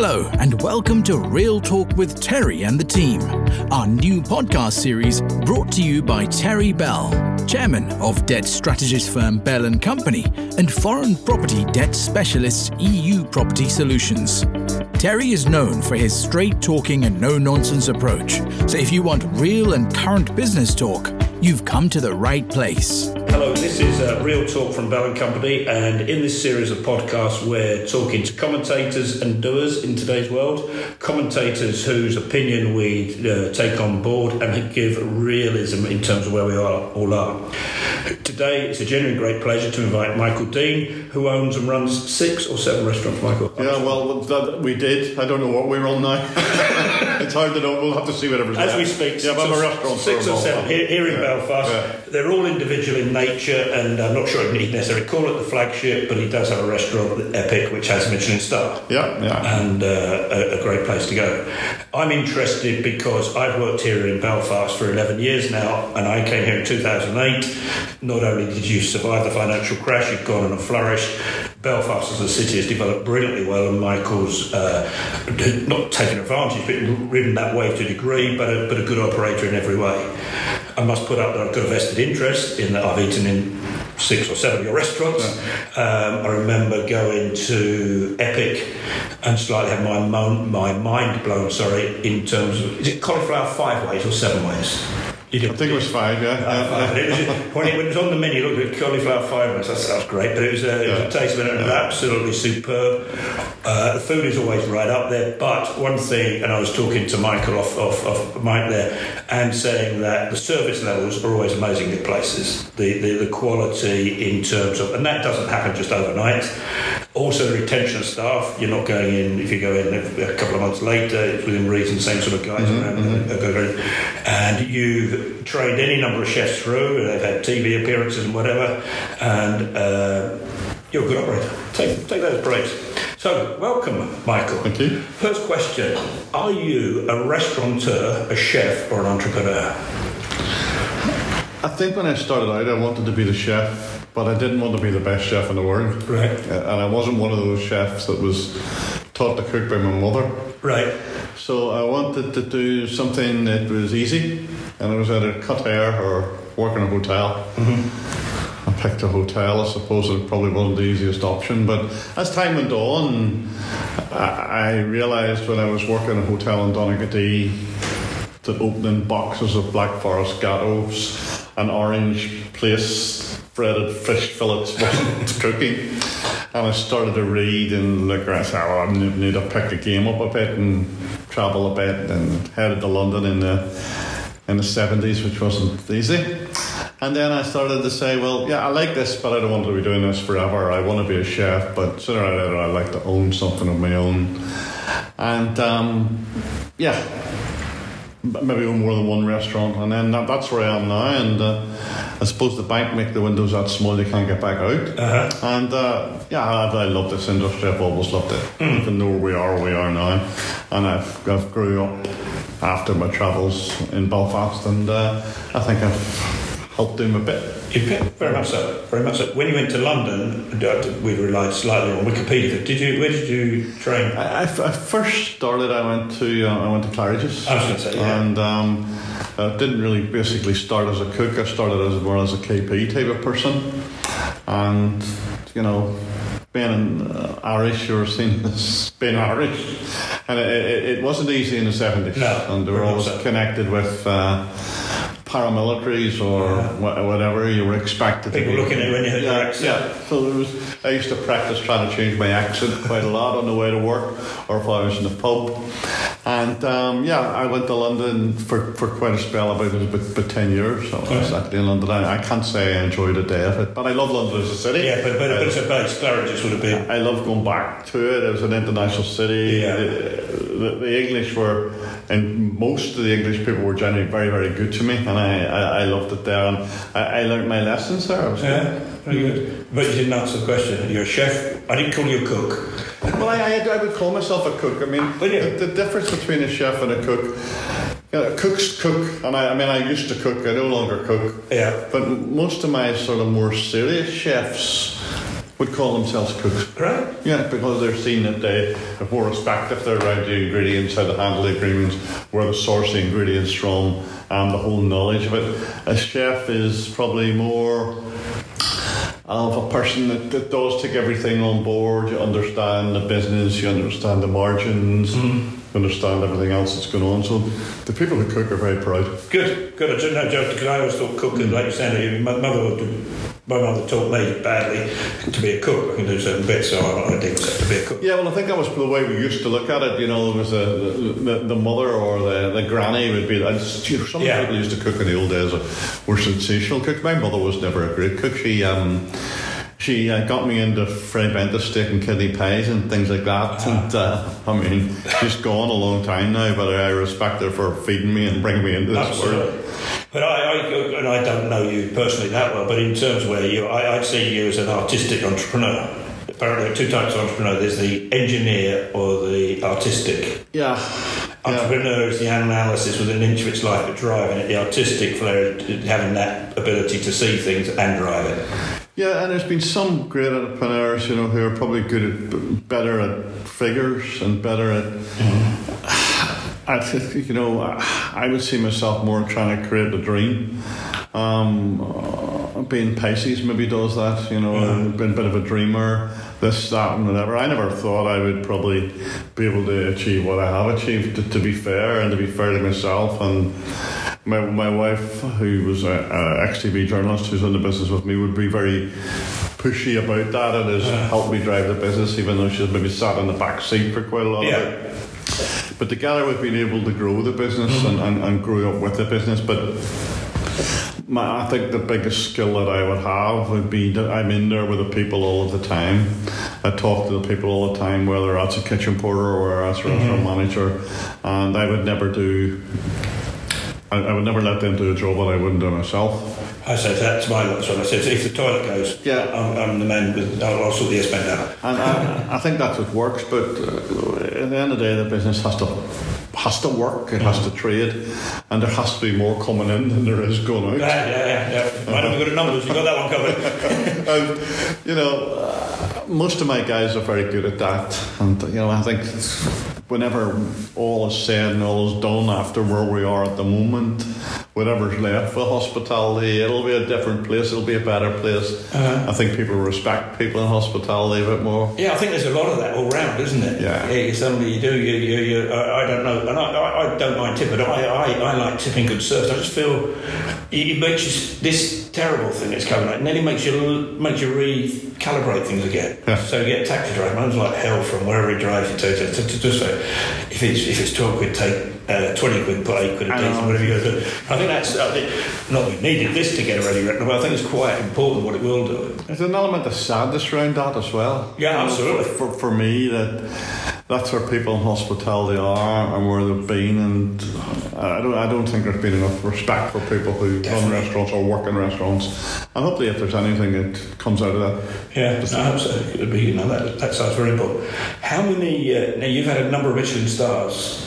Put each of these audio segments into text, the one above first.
Hello, and welcome to Real Talk with Terry and the team, our new podcast series brought to you by Terry Bell, chairman of debt strategist firm Bell and Company and foreign property debt specialists EU Property Solutions. Terry is known for his straight talking and no nonsense approach. So if you want real and current business talk, you've come to the right place. Hello, this is uh, Real Talk from Bell and Company, and in this series of podcasts, we're talking to commentators and doers in today's world. Commentators whose opinion we uh, take on board and give realism in terms of where we are, all are. Today, it's a genuine great pleasure to invite Michael Deane, who owns and runs six or seven restaurants. Michael, Yeah, well, that, we did. I don't know what we're on now. it's hard to know. We'll have to see whatever's As left. we speak, yeah, I'm a restaurant six or seven here, here in Yeah. Belfast. Yeah. They're all individual in nature, and I'm not sure he'd necessarily call it the flagship, but he does have a restaurant, Epic, which has a Michelin star. Yeah, yeah. and uh, a, a great place to go. I'm interested because I've worked here in Belfast for 11 years now, and I came here in 2008. Not only did you survive the financial crash, you've gone on and flourished. Belfast as a city has developed brilliantly well, and Michael's uh, not taken advantage, but ridden that wave to a degree, but a, but a good operator in every way. I must put up that I've got a vested interest in that I've eaten in six or seven of your restaurants. Um, I remember going to Epic and slightly had my, mo- my mind blown, sorry, in terms of, is it cauliflower five ways or seven ways? You did, I think it was five, yeah. uh, yeah, it was when, it, when it was on the menu, look at cauliflower five ways. That sounds great, but it was, a, it was a Yeah. taste of it. and It was absolutely superb. Uh, the food is always right up there, but one thing, and I was talking to Michael off, off, off Mike there, and saying that the service levels are always amazing at places. The, the the quality in terms of, and that doesn't happen just overnight. Also, the retention of staff. You're not going in if you go in a couple of months later. It's within reason. Same sort of guys around, uh, go around. and you've trained any number of chefs through. They've had TV appearances and whatever, and uh, you're a good operator. Take take those praise. So, welcome, Michael. Thank you. First question: Are you a restaurateur, a chef, or an entrepreneur? I think when I started out, I wanted to be the chef, but I didn't want to be the best chef in the world. Right. Uh, And I wasn't one of those chefs that was taught to cook by my mother. Right. So I wanted to do something that was easy, and I was either cut hair or work in a hotel. Mm-hmm. I picked a hotel. I suppose it probably wasn't the easiest option, but as time went on, I, I realised when I was working in a hotel in Donaghadee that opening boxes of Black Forest gateaux and orange plaice breaded fish fillets wasn't cooking. And I started to read and look around. I said, well, I need to pick the game up a bit and travel a bit and headed to London in the in the seventies, which wasn't easy. And then I started to say, well, yeah, I like this, but I don't want to be doing this forever. I want to be a chef, but sooner or later, I'd like to own something of my own. And um, yeah, maybe own more than one restaurant. And then that, that's where I am now. And uh, I suppose the bank make the windows that small you can't get back out. Uh-huh. And uh, yeah, I, I love this industry. I've always loved it, Hmm. even though we are where we are now. And I've, I've grew up after my travels in Belfast, and uh, I think I've helped him a bit. You picked, very much so. Very much so. When you went to London, uh, we relied slightly on Wikipedia. Did you? Where did you train? I first started. I went to uh, I went to Claridge's. I was going to say, yeah. and um, I didn't really basically start as a cook. I started as more as a KP type of person, and you know, being uh, Irish, were seen as being Irish, and it, it, it wasn't easy in the seventies. No, and they were always so. connected with. Uh, Paramilitaries or wha- whatever you were expected People to be. looking at when you your yeah, accent. Yeah, so there was, I used to practice trying to change my accent quite a lot on the way to work or if I was in the pub. And um, yeah, I went to London for, for quite a spell, about, about, about 10 years. So I was actually in London. I, I can't say I enjoyed a day of it, but I love London as a city. Yeah, but, but, Uh, but it's a base. Claridge's would have been. I love going back to it. It was an international city. Yeah. The, the English were, and most of the English people were generally very, very good to me, and I, I, I loved it there. And I, I learned my lessons there. Yeah, very good. But you didn't answer the question. You're a chef. I didn't call you a cook. Well, I, I, I would call myself a cook. I mean, the, the difference between a chef and a cook, you know, cooks cook, and I, I mean, I used to cook. I no longer cook. Yeah. But most of my sort of more serious chefs would call themselves cooks. Right. Yeah, because they're seen that they have more respect if they're around the ingredients, how to handle the ingredients, where to source the ingredients from, and the whole knowledge of it. A chef is probably more of a person that, that does take everything on board. You understand the business, you understand the margins, you understand everything else that's going on. So the people who cook are very proud. Good, good. I didn't know, Joe, because I always thought cooking, like you said, my mother would do, my mother taught me badly to be a cook. I can do certain bits, so I, I did to be a cook. Yeah, well, I think that was the way we used to look at it. You know, there was a, the, the mother or the, the granny would be. I just, you know, some Yeah. people used to cook in the old days were sensational cooks. My mother was never a great cook. She um, she uh, got me into Fray Bentos steak and kidney pies and things like that. And uh, I mean, she's gone a long time now, but I respect her for feeding me and bringing me into this world. Absolutely. But I, I, and I don't know you personally that well, but in terms of where you, I, I'd see you as an artistic entrepreneur. Apparently, there are two types of entrepreneur. There's the engineer or the artistic. Yeah. Yeah. Entrepreneur is the analysis with an inch of its life at driving it. The artistic flair having that ability to see things and drive it. Yeah, and there's been some great entrepreneurs, you know, who are probably good at, better at figures and better at. I think, you know, I would see myself more trying to create a dream. Um, uh, being Pisces maybe does that, you know, Yeah. been a bit of a dreamer, this, that, and whatever. I never thought I would probably be able to achieve what I have achieved, to, to be fair and to be fair to myself. And my, my wife, who was a, a ex-TV journalist who's in the business with me, would be very pushy about that and has helped me drive the business, even though she's maybe sat in the back seat for quite a lot of Yeah. it. But together we've been able to grow the business mm-hmm. and, and, and grow up with the business. But my, I think the biggest skill that I would have would be that I'm in there with the people all of the time. I talk to the people all the time, whether that's a kitchen porter or that's a restaurant mm-hmm. manager, and I would never do. I, I would never let them do a job that I wouldn't do myself. I said that's my lot. So I said, if the toilet goes, Yeah. I'm, I'm the man with. I'll, I'll sort the S bend out. And I, I think that's what works, but uh, at the end of the day, the business has to has to work, it has to trade, and there has to be more coming in than there is going out. Yeah, yeah, yeah. yeah. Might have got a numbers. You got that one covered. and you know, uh, most of my guys are very good at that. And you know, I think whenever all is said and all is done after where we are at the moment, whatever's left for hospitality, it'll be a different place. It'll be a better place. Uh-huh. I think people respect people in hospitality a bit more. Yeah, I think there's a lot of that all round, isn't it? Yeah. Yeah, you suddenly you do. You, you, you I, I don't know, and I, I, I don't mind tipping. I, I, I like tipping good service. I just feel it, it makes you this terrible thing that's coming out, and then it makes you makes you recalibrate things again. Yeah. So you get a taxi driver, man's like hell from wherever he drives you to. to just say, if it's if it's twelve quid, take uh, twenty quid, put eight quid a day, whatever you do. I think that's I think, not we needed this to get a ready reckoner, but I think it's quite important what it will do. There's an element of sadness around that as well. Yeah, absolutely. For, for me, that that's where people in hospitality are and where they've been, and I don't I don't think there's been enough respect for people who run restaurants or work in restaurants. And hopefully, if there's anything that comes out of that, Yeah, no, I hope so. It would be, you know, that, that sounds very important. How many, uh, now you've had a number of Michelin stars.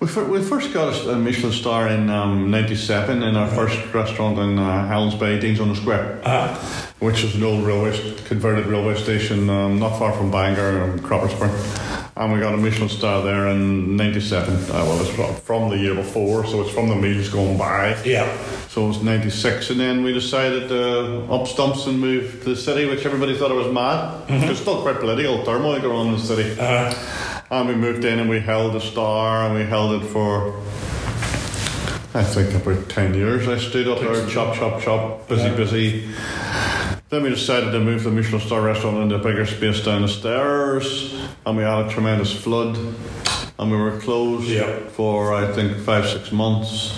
We, we first got a Michelin star in um, '97 in our first restaurant in uh, Helens Bay, Deanes on the Square, Uh, which is an old railway converted railway station um, not far from Bangor and Crawfordsburn. And we got a Michelin star there in '97. Uh, well, it's from, from the year before, so it's from the meals going by. yeah. So it was 96, and then we decided to up stumps and move to the city, which everybody thought it was mad. There's still quite political turmoil going on in the city. Uh, And we moved in and we held the star and we held it for, I think, about 10 years. I stood up there, chop, chop, chop, busy, Yeah. busy. Then we decided to move the Michelin star restaurant into a bigger space down the stairs, and we had a tremendous flood. And we were closed Yeah. for, I think, five, six months.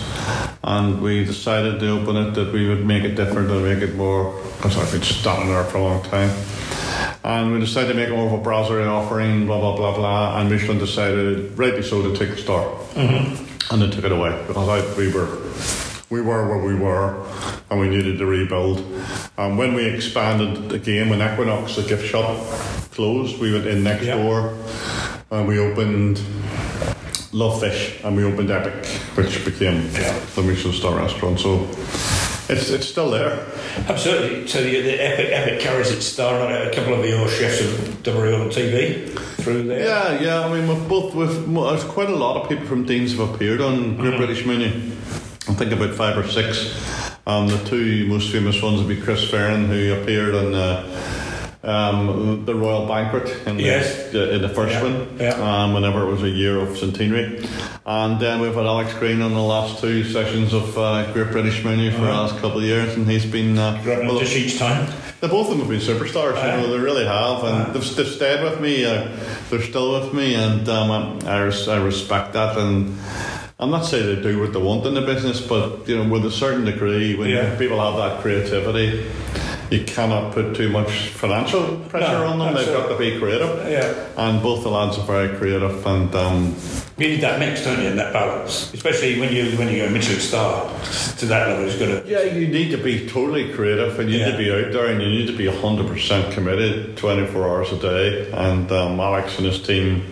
And we decided to open it that we would make it different and make it more, because I've been standing there for a long time. And we decided to make it more of a browser offering, blah, blah, blah, blah. And Michelin decided, rightly so, to take the star. Mm-hmm. And they took it away because I, we were we were where we were and we needed to rebuild. And when we expanded again, when Equinox, the gift shop, closed, we went in next Yeah. door and we opened Love Fish and we opened Epic, which became Yeah. the Michelin star restaurant. So it's it's still there. Absolutely. So the, the Epic Epic carries its star on it. A couple of your chefs have done real on TV through there. Yeah, yeah. I mean, we've both with there's quite a lot of people from Deane's have appeared on Great mm-hmm. British Menu. I think about five or six. Um, the two most famous ones would be Chris Fearon, who appeared on uh, um, the Royal Banquet in the, Yes. uh, in the first Yeah, one, yeah. Um, whenever it was a year of centenary. And then we've had Alex Greene on the last two sessions of uh, Great British Menu for the last couple of years, and he's been. Uh, well, dish each time. the both of them have been superstars, you know, they really have, and Aye. they've, they've stayed with me. Uh, they're still with me, and um, I, res- I respect that. And I'm not saying they do what they want in the business, but you know, with a certain degree, when Yeah. people have that creativity, you cannot put too much financial pressure No, on them. They've got to be creative, Yeah. and both the lads are very creative. And um, You need that mix, don't you, and that balance. Especially when you when you go Michelin star to that level, it's to. Yeah, you need to be totally creative and you need to be out there and you need to be 100% committed 24 hours a day. And um, Alex and his team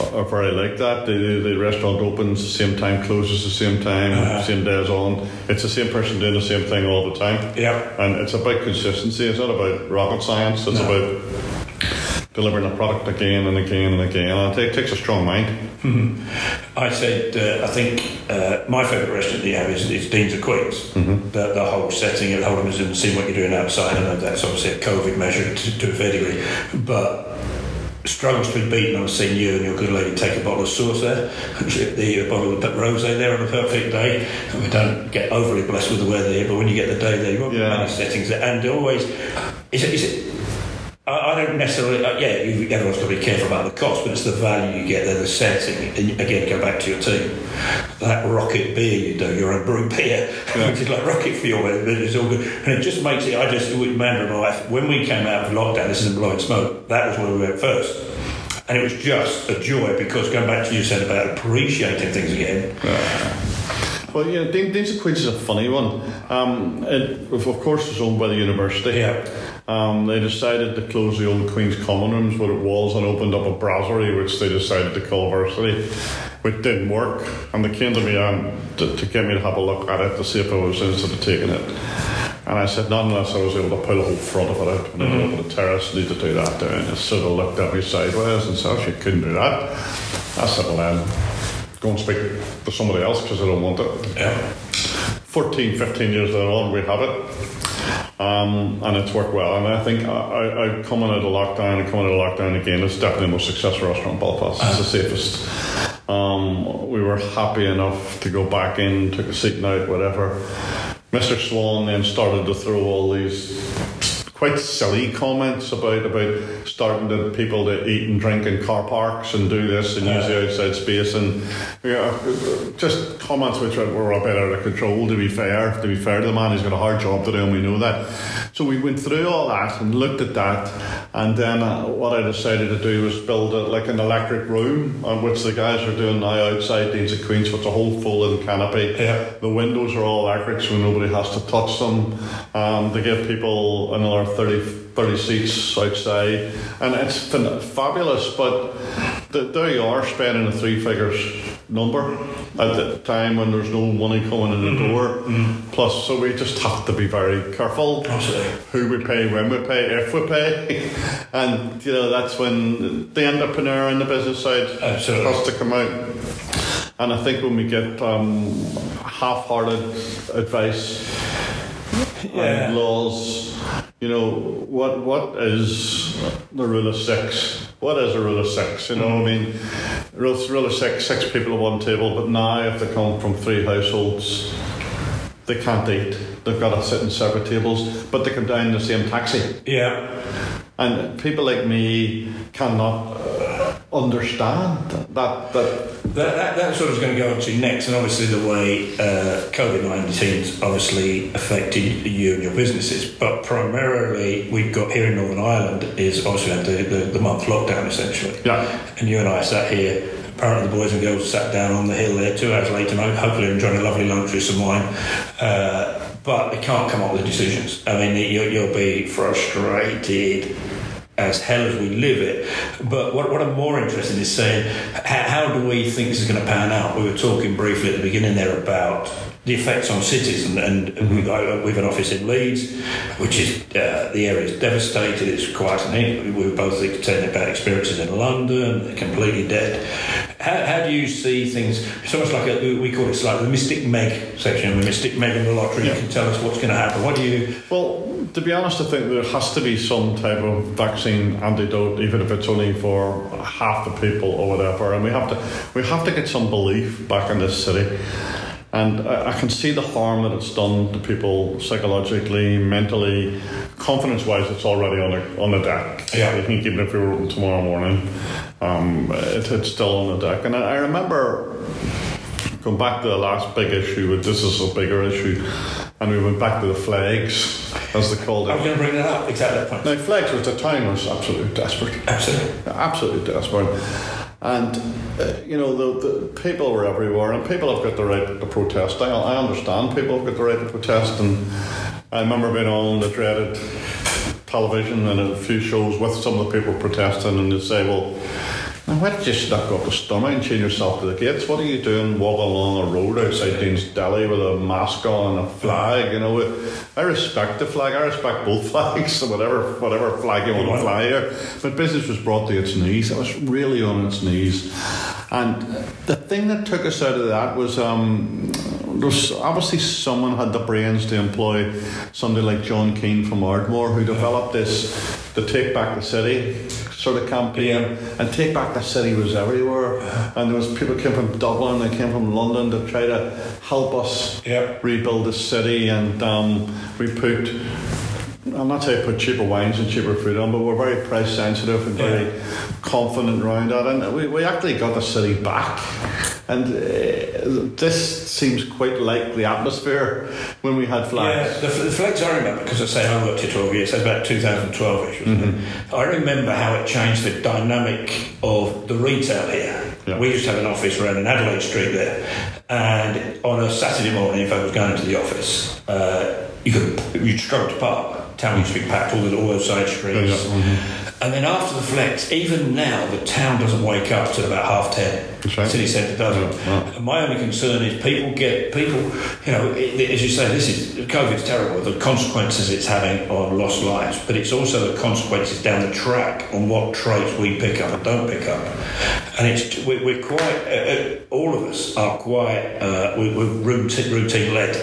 are very like that. They, the the restaurant opens the same time, closes the same time, Uh-huh. same day as on. It's the same person doing the same thing all the time. Yeah. And it's about consistency. It's not about rocket science. It's No. about delivering a product again and again and again. And it ta- takes a strong mind. I said, uh, I think uh, my favourite restaurant you have is, is Deane's of Queens. Mm-hmm. The, the whole setting at Hold'em and seeing what you're doing outside. I know that's obviously a COVID measure to, to a fair degree, but struggles to be beaten. I've seen you and your good lady take a bottle of sauce there, and drip the a bottle of rosé there on a perfect day. And we don't get overly blessed with the weather here, but when you get the day there, you've got Yeah. many settings there, and always is it. Is it I I don't necessarily, uh, yeah, you, everyone's got to be careful about the cost, but it's the value you get there, the setting. And again, go back to your team. That rocket beer you do, your own brew beer, which is like rocket fuel, but it's all good. And it just makes it, I just, and my wife, when we came out of lockdown, this isn't blowing smoke, that was where we went first. And it was just a joy because going back to you said about appreciating things again. Well, yeah, Deane, Deane's Queens is a funny one. Um, it, of of course, it's owned by the university. Yeah. Um, they decided to close the old Queen's Common Rooms, what it was, and opened up a brasserie, which they decided to call Varsity, which didn't work. And they came to me um, to, to get me to have a look at it to see if I was interested in taking it. And I said, not unless I was able to pull the whole front of it out. And mm-hmm. over the terrace, need to do that there. And just sort of looked at me sideways and said, oh, she couldn't do that. I said, well, then, go and speak to somebody else because I don't want it. Yeah. 14, 15 years later on, we have it. Um, and it's worked well. And I think I, I, I coming out of lockdown and coming out of lockdown again, it's definitely the most successful restaurant in Belfast. It's the safest. Um, we were happy enough to go back in, took a seat out, whatever. Mr. Swann then started to throw all these quite silly comments about about starting to people to eat and drink in car parks and do this and use the outside space and you know, just comments which were a bit out of control. To be fair, to be fair to the man, he's got a hard job to do, and we know that. So we went through all that and looked at that, and then uh, what I decided to do was build a, like an electric room, on which the guys are doing now outside Deane's of Queens. So it's a whole full-in canopy. Yeah. The windows are all electric, so nobody has to touch them. Um, they give people another 30, 30 seats outside, and it's fin- fabulous. But th- there you are, spending a three figures number at the time when there's no money coming in the door. Plus, so we just have to be very careful Absolutely. who we pay, when we pay, if we pay, and you know that's when the entrepreneur in the business side Absolutely. has to come out. And I think when we get um, half-hearted advice Yeah. and laws, you know, what what is the rule of six? What is a rule of six? You know, I mean, rule, rule of six, six people at one table, but now if they come from three households, they can't eat. They've got to sit in separate tables, but they can down the same taxi. Yeah. And people like me cannot uh, understand that that That, that, that's what I was going to go on to next, and obviously the way uh, COVID 19's obviously affected you and your businesses, but primarily we've got here in Northern Ireland is obviously had the, the, the month lockdown essentially. Yeah. And you and I sat here, apparently the boys and girls sat down on the hill there two hours later, and hopefully enjoying a lovely lunch with some wine. Uh, but they can't come up with decisions. I mean, you'll, you'll be frustrated as hell as we live it. But what, what I'm more interested in is saying, how, how do we think this is going to pan out? We were talking briefly at the beginning there about the effects on cities, and, and mm-hmm. we've, got, we've an office in Leeds, which is uh, the area is devastated. It's quite an we were both telling about experiences in London, they're completely dead. How, how do you see things? It's almost like a, we call it like the Mystic Meg section, the Mystic Meg in the lottery. Yeah. You can tell us what's going to happen. What do you? Well, to be honest, I think there has to be some type of vaccine antidote, even if it's only for half the people or whatever. And we have to we have to get some belief back in this city. And I, I, can see the harm that it's done to people psychologically, mentally, confidence wise, it's already on the, on the deck. Yeah. I think even if we were open tomorrow morning, um, it, it's still on the deck. And I, I remember going back to the last big issue, but this is a bigger issue, and we went back to the flags, as they called it. I was going to bring that up, exactly that point. Now, flags at the time was absolutely desperate. Absolutely. Absolutely desperate. And, uh, you know, the, the people were everywhere, and people have got the right to protest. I, I understand people have got the right to protest, and I remember being on the dreaded television and a few shows with some of the people protesting, and they say, well, now, why did you not up to Stormont and chain yourself to the gates? What are you doing walking along a road outside Deane's Deli with a mask on and a flag? You know, I respect the flag. I respect both flags, and whatever whatever flag you want to fly here. But business was brought to its knees. It was really on its knees. And the thing that took us out of that was um, there's obviously someone had the brains to employ somebody like John Keane from Ardmore who developed this the take back the city sort of campaign yeah. and take back the city was everywhere and there was people came from Dublin they came from London to try to help us yeah. rebuild the city and um, we put I'm not saying put cheaper wines and cheaper food on, but we're very price sensitive and very yeah. confident around that. And we, we actually got the city back. And uh, this seems quite like the atmosphere when we had flags. Yeah, the, the flags I remember, because I say I worked here 12 years, so about 2012 ish, mm-hmm. I remember how it changed the dynamic of the retail here. Yeah. We used to have an office around in Adelaide Street there, and on a Saturday morning, if I was going to the office, uh, you could you'd struggle to park town used to be packed, all, the, all those side streets. Yeah, mm-hmm. And then after the flex, even now, the town doesn't wake up till about half ten. Right. City centre doesn't. Yeah, my only concern is people get people. You know, it, as you say, this is COVID's terrible. The consequences it's having on lost lives, but it's also the consequences down the track on what traits we pick up and don't pick up. And it's we, are quite. Uh, uh, all of us are quite. Uh, we, are routine, routine led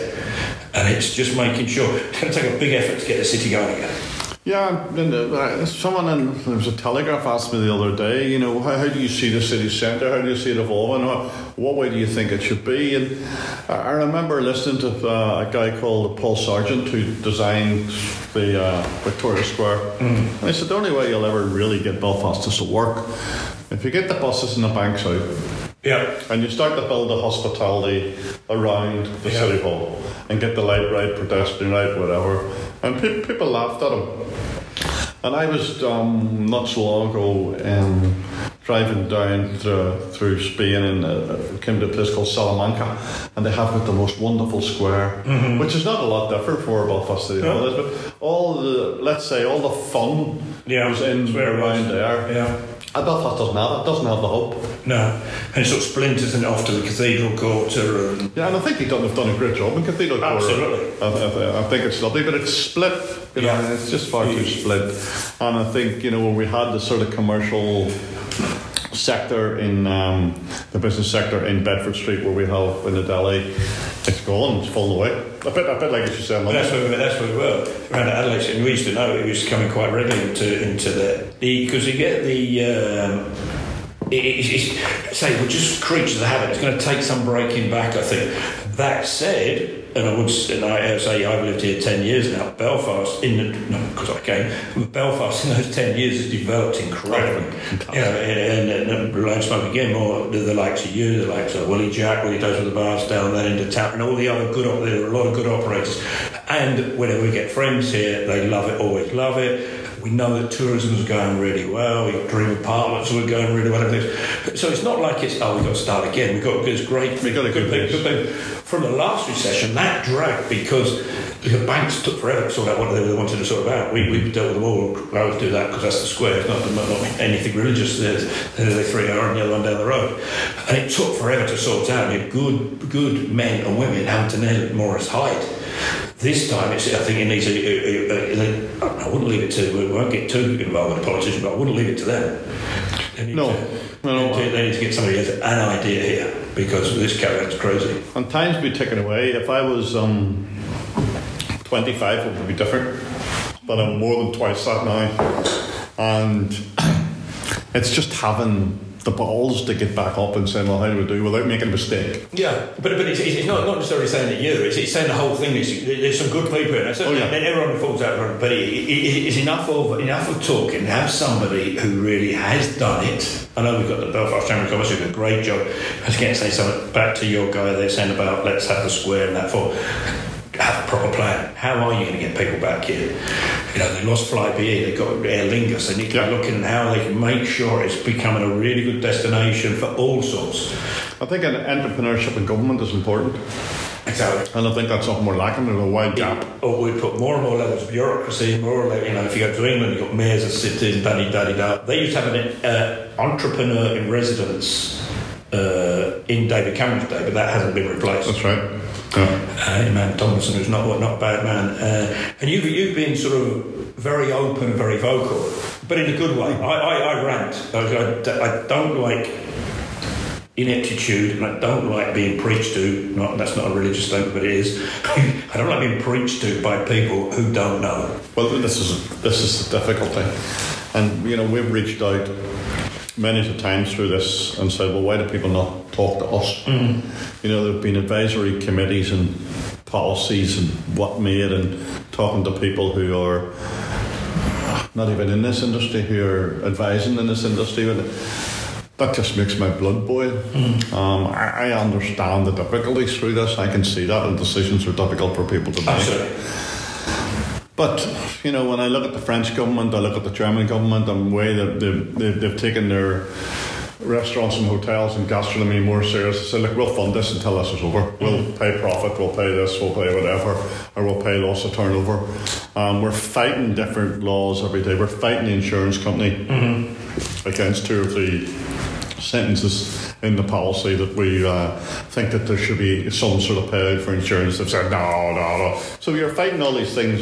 and it's just making sure it's going to take a big effort to get the city going again. Yeah, uh, someone in there was a telegraph asked me the other day. You know, how, how do you see the city centre? How do you see it evolving? What, what way do you think it should be? And I remember listening to uh, a guy called Paul Sargent who designed the uh, Victoria Square, mm-hmm. and he said the only way you'll ever really get Belfast is to work if you get the buses and the banks out. Yeah. And you start to build the hospitality around the yeah. city hall and get the light right, pedestrian right, whatever. And pe- people laughed at him. And I was um, not so long ago um, driving down through, through Spain and uh, came to a place called Salamanca, and they have got the most wonderful square, mm-hmm. which is not a lot different from Belfast City Hall yeah. but all the let's say all the fun yeah, was in around there. Yeah. And Belfast doesn't have it. Doesn't have the hope. No, and it sort of splinters and off to the Cathedral Quarter. And yeah, and I think they've done, they've done a great job in Cathedral Absolutely. Quarter. Absolutely. I, I, think it's lovely, but it's split. You know, yeah. it's just far too split. And I think you know when we had the sort of commercial sector in um, the business sector in Bedford Street where we have in the deli, it's gone, it's fallen away. A bit, a bit like you said. That's where, we, that's where we were around Adelaide, and we used to know it was coming quite regularly into into the because you get the. Um, it, it, it, say we're just creatures of habit. It's going to take some breaking back, I think. That said, and I would and I say I've lived here ten years now. Belfast, in the no, because I came, Belfast in those ten years has developed incredibly. you know, and, and, and Blowing Smoke again, more the, the, likes of you, the likes of Willie Jack, what he does with the bars down there into town, and all the other good. There are a lot of good operators, and whenever we get friends here, they love it, always love it We know that tourism is going really well. We've got dream apartments were going really well. So it's not like it's oh we've got to start again. We've got this great, We've got a good base. good big. From the last recession, that dragged because the banks took forever to sort out what they wanted to sort out. We, we dealt with them all. I always do that because that's the square. It's not, not, not anything religious. There's, there's three hour and the other one down the road. And it took forever to sort out. You had good, good men and women having to nail Morris Hyde. This time, it's, I think it needs a, a, a, a, I wouldn't leave it to, we won't get too involved with politicians, but I wouldn't leave it to them. No. to, No, they, need to, they need to get somebody who has an idea here because this character's crazy. And times be taken away. If I was um, 25, it would be different. But I'm more than twice that now. And it's just having the balls to get back up and saying, well, how do we do without making a mistake? Yeah, but but it's, it's not, not necessarily saying that you. It's, it's saying the whole thing. Is, there's some good people in it. So Oh, yeah. and everyone falls out for it. But it, it, it's enough of enough of talking. Have somebody who really has done it. I know we've got the Belfast Chamber of Commerce who did a great job. I was going to say something back to your guy there saying about let's have the square and that for. Have a proper plan. How are you going to get people back here? You know, they lost Flybe, they got Aer Lingus. They need to Yeah. be looking at how they can make sure it's becoming a really good destination for all sorts. I think an entrepreneurship in government is important. Exactly. And I think that's something we're lacking. There's a wide gap. Or we put more and more levels of bureaucracy, more, you know, if you go to England, you've got mayors of cities, daddy, daddy, da. They used to have an uh, entrepreneur in residence uh, in David Cameron's day, but that hasn't been replaced. That's right. Yeah. Uh, man Tomlinson, who's not not a bad man, uh, and you've you've been sort of very open, very vocal, but in a good way. I, I, I rant. I, I, I don't like ineptitude, and I don't like being preached to. Not that's not a religious statement, but it is. I don't like being preached to by people who don't know. Well, this is this is the difficulty, and you know we've reached out many a times through this and said, well, why do people not talk to us? You know, there've been advisory committees and policies and what made, and talking to people who are not even in this industry, who are advising in this industry. But that just makes my blood boil. Um, I, I understand the difficulties through this. I can see that, and decisions are difficult for people to make. Absolutely. But you know, when I look at the French government, I look at the German government, and the way that they've, they've, they've taken their restaurants and hotels and gastronomy more serious. They say, look, we'll fund this until this is over. We'll pay profit, we'll pay this, we'll pay whatever, or we'll pay loss of turnover. Um, we're fighting different laws every day. We're fighting the insurance company against two of the sentences in the policy that we uh, think that there should be some sort of payout for insurance. They've said no, no, no. So you're fighting all these things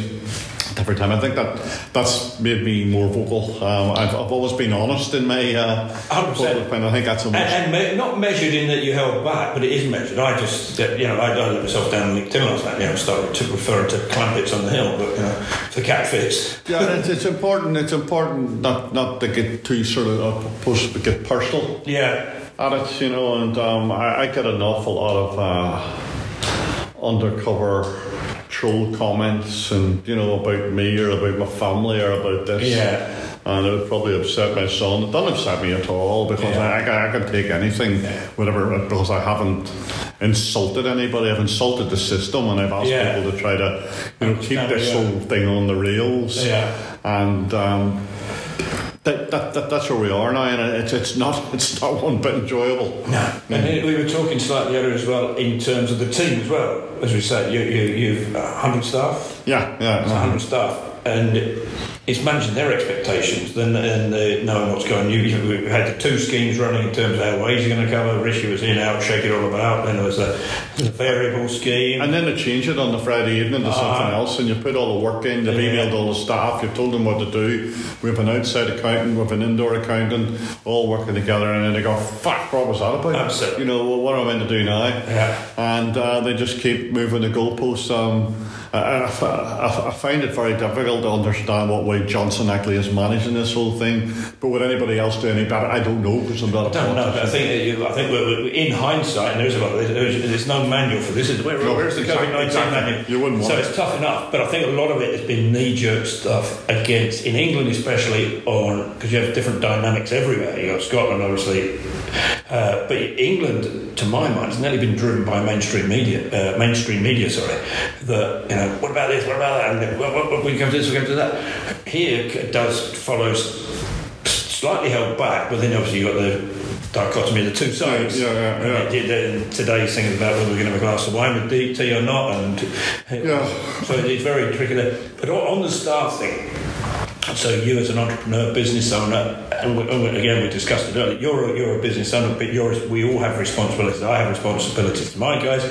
every time. I think that that's made me more vocal. Um, I've, I've always been honest in my uh, 100%. public. I think that's a. And, and me- not measured in that you held back, but it is measured. I just, you know, I, I let myself down LinkedIn last night, you know, started to refer to Clampetts on the hill, but, you know, for cat fits. yeah, it's, it's important. It's important not not to get too sort of uh, but get personal. Yeah. at it, you know, and um, I, I get an awful lot of uh, undercover troll comments and, you know, about me or about my family or about this. Yeah. And it would probably upset my son. It doesn't upset me at all because Yeah. I, I, can, I can take anything, whatever, because I haven't insulted anybody. I've insulted the system and I've asked Yeah. people to try to, you know, keep this whole thing on the rails. Yeah. And um, that, that, that, that's where we are now, and it's, it's not it's not one bit enjoyable. No. And we were talking slightly earlier as well in terms of the team as well. As we said, you, you, you've 100 staff, Yeah, yeah. 100 staff, and it's managing their expectations then and uh, knowing what's going on. You, you, we had the two schemes running in terms of how ways are going to cover. Rishi was in, out, shake it all about. Then there was the, the variable scheme. And then they change it on the Friday evening to something Uh-huh. else, and you put all the work in. They've Yeah. emailed all the staff. You've told them what to do. We have an outside accountant, we have an indoor accountant, all working together, and then they go, "Fuck, what was that about?" Absolutely. You know, well, what am I meant to do now? Yeah. And uh, they just keep moving the goalposts. Um, I, I, I- find it very difficult to understand what way Johnson actually is managing this whole thing. But would anybody else do any better? I don't know because I'm not I don't know, but I think you, I think we're, in hindsight, and there's a lot. Of, there's, there's no manual for this. Is where, No, where's the COVID nineteen exactly. manual? You wouldn't want So it. it's tough enough, but I think a lot of it has been knee-jerk stuff against in England, especially on because you have different dynamics everywhere. You got Scotland, obviously, uh, but England, to my mind, has nearly been driven by mainstream media. Uh, mainstream media, sorry, that you know what about this? What about that? And then, what, what, what, we come to this, we come to that. Here it does follows slightly held back, but then obviously you've got the dichotomy of the two sides. Yeah, yeah, yeah. And and today's thing about whether we're going to have a glass of wine with deep tea or not, and Yeah. so it's very tricky there. But on on the staff thing, so you as an entrepreneur, business owner, and, we, and again we discussed it earlier. You're a, you're a business owner, but you're we all have responsibilities. I have responsibilities to my guys,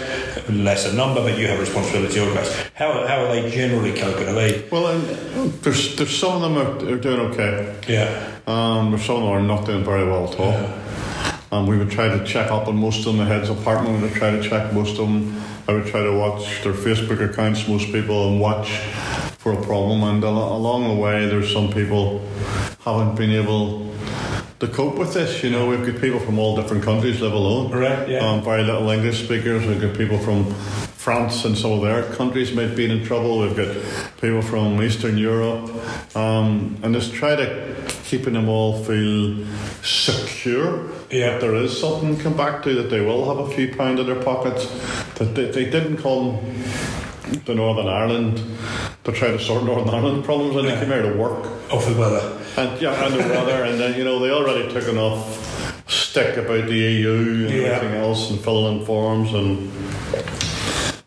lesser number, but you have responsibility to your guys. How, how are they generally coping? Are they? Well, and there's there's some of them are, are doing okay. Yeah. Um, there's some of them are not doing very well at all. Um, we would try to check up on most of them. The head's apartment we would try to check most of them. I would try to watch their Facebook accounts, most people, and watch for a problem. And along the way, there's some people haven't been able to cope with this. You know, we've got people from all different countries, let alone Right, yeah. um, very little English speakers. We've got people from France and some of their countries might be in trouble. We've got people from Eastern Europe, um, and just try to keeping them all feel secure. Yeah. That there is something to come back to. That they will have a few pound in their pockets. That they, they didn't come to Northern Ireland to try to sort Northern Ireland problems. And Yeah. they came here to work. Off the weather. And yeah, and the weather, and then you know they already took enough stick about the EU and Yeah. everything else, and filling in forms, and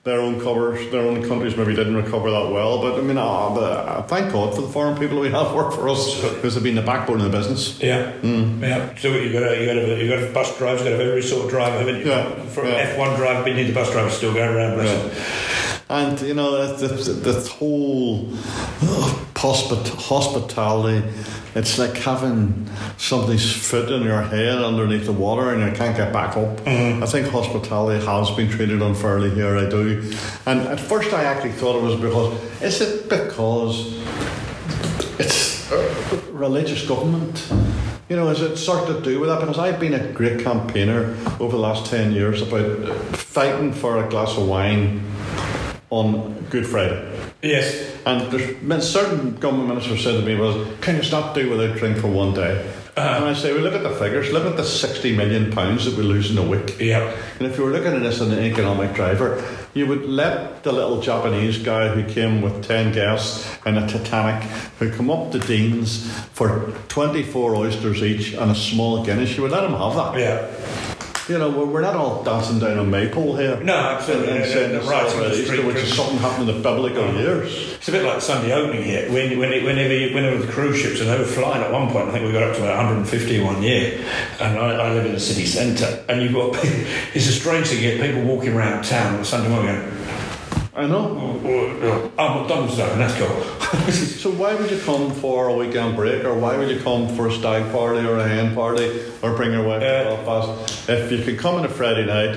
their own covers, their own countries maybe didn't recover that well. But I mean, ah, but uh, thank God for the foreign people we have work for us because they've been the backbone of the business. Yeah, yeah. So you got a, you got a, you got bus driver, you got a every sort of driver, haven't you? Yeah, For yeah. F one you need the bus driver still going around. bless Yeah. And you know that that, whole uh, hospit- hospitality, it's like having somebody's foot in your head underneath the water and you can't get back up. I think hospitality has been treated unfairly here. I do, and at first I actually thought it was because is it because it's uh, religious government? You know, is it sort of to do with that? Because I've been a great campaigner over the last 10 years about fighting for a glass of wine on Good Friday. Yes. And there's certain government ministers said to me, well, can you stop do without drink for one day? Uh-huh. And I say, well, look at the figures. Look at the 60 million pounds that we lose in a week. Yeah. And if you were looking at this as an economic driver, you would let the little Japanese guy who came with 10 guests in a Titanic, who come up to Deane's for 24 oysters each and a small Guinness, you would let him have that. Yeah. You know, we're, we're not all dancing down a maypole here. No, absolutely. And, and saying no, it's no, right, the Easter, street which is something happened in the biblical years. It's a bit like Sunday opening here. When, when it, whenever, you, whenever the cruise ships, and they were flying at one point, I think we got up to about 150 one year. And I, I live in the city centre, and you've got it's a strange thing. You get people walking around town on Sunday morning going, I know. oh, oh, oh, McDonald's open, that's cool. So why would you come for a weekend break, or why would you come for a stag party or a hen party, or bring your wife Uh, to Belfast? If you could come on a Friday night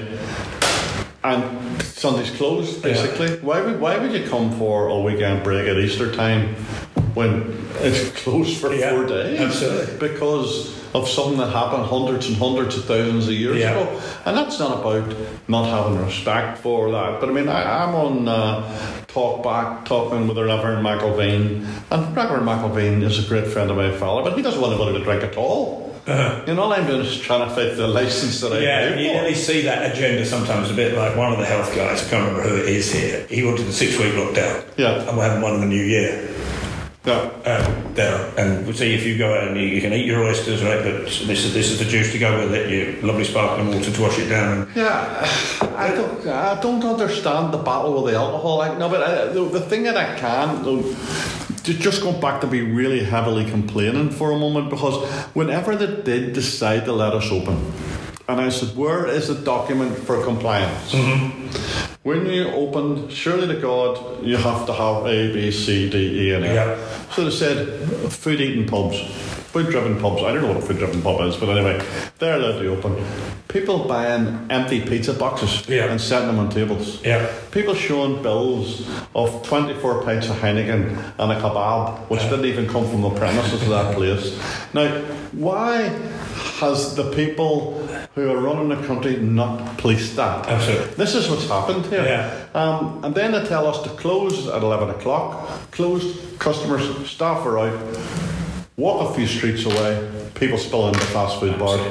and Sunday's closed, basically, why would why would you come for a weekend break at Easter time when it's closed for Yeah, four days? absolutely. Because of something that happened hundreds and hundreds of thousands of years Yeah. ago. And that's not about not having respect for that. But I mean, I, I'm on uh, Talk Back talking with the Reverend McIlveen. And Reverend McIlveen is a great friend of my father, but he doesn't want anybody to drink at all. You know, all I'm doing is trying to fit the license that I Yeah, you nearly see that agenda sometimes a bit like one of the health guys, I can't remember who it is here. He wanted a six week lockdown. Yeah. And we're having one in the new year. Yeah. Um, there. And we see if you go out and you, you can eat your oysters, right? But this is this is the juice to go with it. Your lovely sparkling water to wash it down. And, Yeah, I don't, I don't understand the battle with the alcohol. Like, no, but I, the, the thing that I can, though, ju- just going back to be really heavily complaining for a moment, because whenever they did decide to let us open, and I said, where is the document for compliance? Mm-hmm. When you open, surely to God, you have to have A, B, C, D, E, and F. Yeah. So they said, food eating pubs, food driven pubs. I don't know what a food driven pub is, but anyway, they're allowed to open. People buying empty pizza boxes Yeah. and setting them on tables. yeah. People showing bills of 24 pints of Heineken and a kebab, which didn't even come from the premises of that place. Now, why has the people who are running the country not policed that? Absolutely. This is what's happened here. Yeah. Um, and then they tell us to close at 11 o'clock. Closed, customers, staff are out. Walk a few streets away, people spill into fast food bars,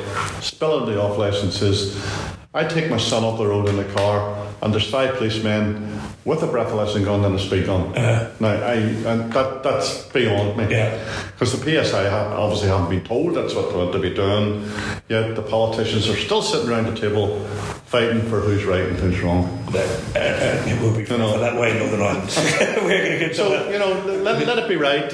spill into off licenses. I take my son up the road in the car, and there's five policemen with a breathalyzing gun and a speed gun. Uh-huh. Now, I and that that's beyond me. Yeah. Because the PSI obviously haven't been told that's what they want to be doing. Yet the politicians are still sitting around the table fighting for who's right and who's wrong. That, uh, it will be You know. that way in Northern Ireland. We're going to get So, that. you know, let, let it be right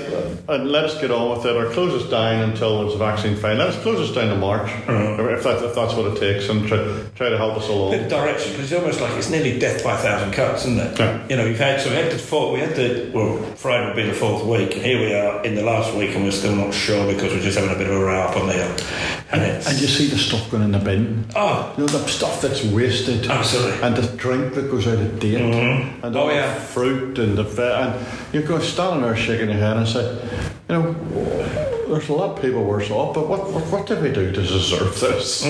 and let us get on with it or close us down until there's a vaccine found. Let us close us down to March if, that, if that's what it takes and try, try to help us along. bit of direction because it's almost like it's nearly death by a thousand cuts, isn't it? Yeah. You know, we've had so we had the fourth, we had the well, Friday would be the fourth week, and here we are in the last week, and we're still not sure because we're just having a bit of a row up on the hill. And And you see the stuff going in the bin. oh, You know, the stuff that's wasted. Oh, Absolutely. And the drink that goes out of date. Mm-hmm. And Oh, all yeah. the fruit and the ve- And you go standing there shaking your head and say, you know, there's a lot of people worse off, but what, what, what did we do to deserve this?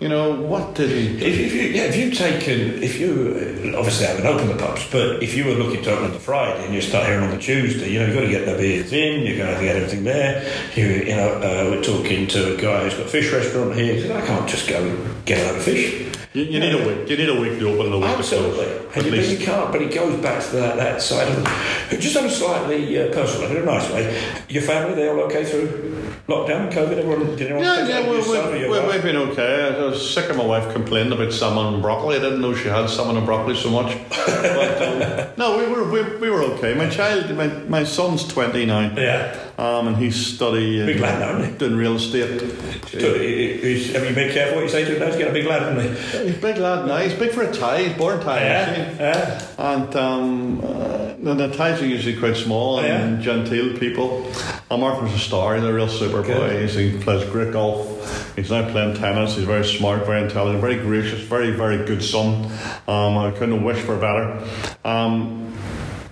You know, what did he if, if you yeah, if you taken if you obviously haven't opened the pubs, but if you were looking to open on the Friday and you start here on the Tuesday, you know you've got to get the beers in, you're going to get everything there. You you know uh, we're talking to a guy who's got a fish restaurant here. He said I can't just go get a load of fish. You, you need a week. You need a week to open a week Absolutely. And you, but you can't, but it goes back to that, that side of it. Just on a slightly uh, personal, in a nice way, your family, they all okay through lockdown, COVID? Everyone, did anyone Yeah, yeah, we, Your son or we, your we, wife? we've been okay. I was sick of my wife complaining about salmon and broccoli. I didn't know she had salmon and broccoli so much. But, um, no, we were we, we were okay. My child, my, my son's twenty nine. Yeah. Um, and he's studying Big lad now, doing real estate. So, i- is- have you been careful what you say to him now? He's got a big lad, isn't he? He's a big lad now. He's big for a Thai. He's born Thai. see. yeah. And um, uh, the, Thais are usually quite small Oh, yeah? and genteel people. And Martin's a star. He's a real super Good. boy. He's, he plays great golf. He's now playing tennis. He's very smart, very intelligent, very gracious, very, very good son. Um, I couldn't wish for better. Um,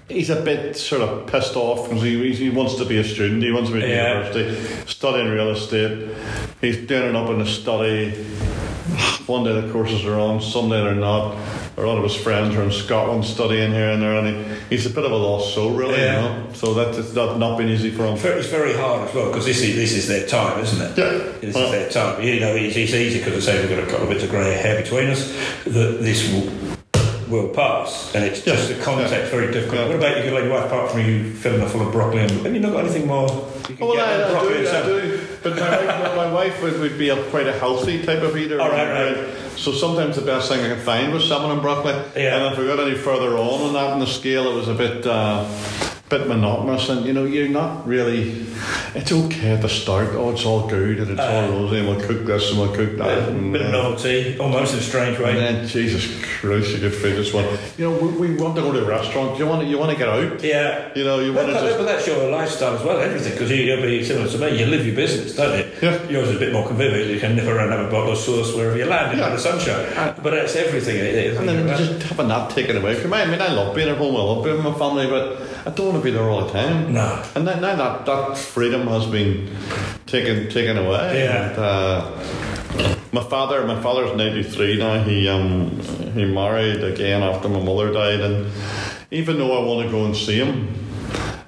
He's a bit sort of pissed off because he, he wants to be a student. He wants to be at Yeah. university, studying real estate. He's doing it up in the study. One day the courses are on, Sunday they're not. A lot of his friends are in Scotland studying here and there, and he, he's a bit of a lost soul, really. Yeah. You know? So that's not, not been easy for him. It's very hard as well because this is this is their time, isn't it? Yeah. This Uh, is their time. You know, it's, it's easy because I say we've got a couple of bits of grey hair between us. That this will, will pass, and it's just Yeah. the context very difficult. Yeah. What about you, good lady wife? Apart from you filling her full of broccoli, and have you not got anything more? You can Well, get I, I do, I do. But my wife, my wife would, would be a quite a healthy type of eater. Oh, right, right. So sometimes the best thing I could find was salmon and broccoli. Yeah. And if we got any further on on that on the scale, it was a bit. Uh, Bit monotonous, and you know, you're not really. It's okay at the start. Oh, it's all good, and it's all rosy, and we'll cook this and we'll cook that. And, bit of uh, novelty, almost in a strange way. and then Jesus Christ, you could feel this one. You know, we, we want to go to a restaurant. You want to, you want to get out. Yeah. You know, you want to but, just. but that's your lifestyle as well, everything, because you, you'll be similar to me. You live your business, don't you? Yeah. Yours is a bit more convivial. You can nip around and have a bottle of sauce wherever you land in Yeah. the sunshine. But that's everything. It is. And then just having that taken away from me. I mean, I love being at home. I love being with my family, but I don't want to be there all the time. No. And now, now that that freedom has been taken taken away. Yeah. And, uh, my father, my father's ninety three now. He um he married again after my mother died, and even though I want to go and see him.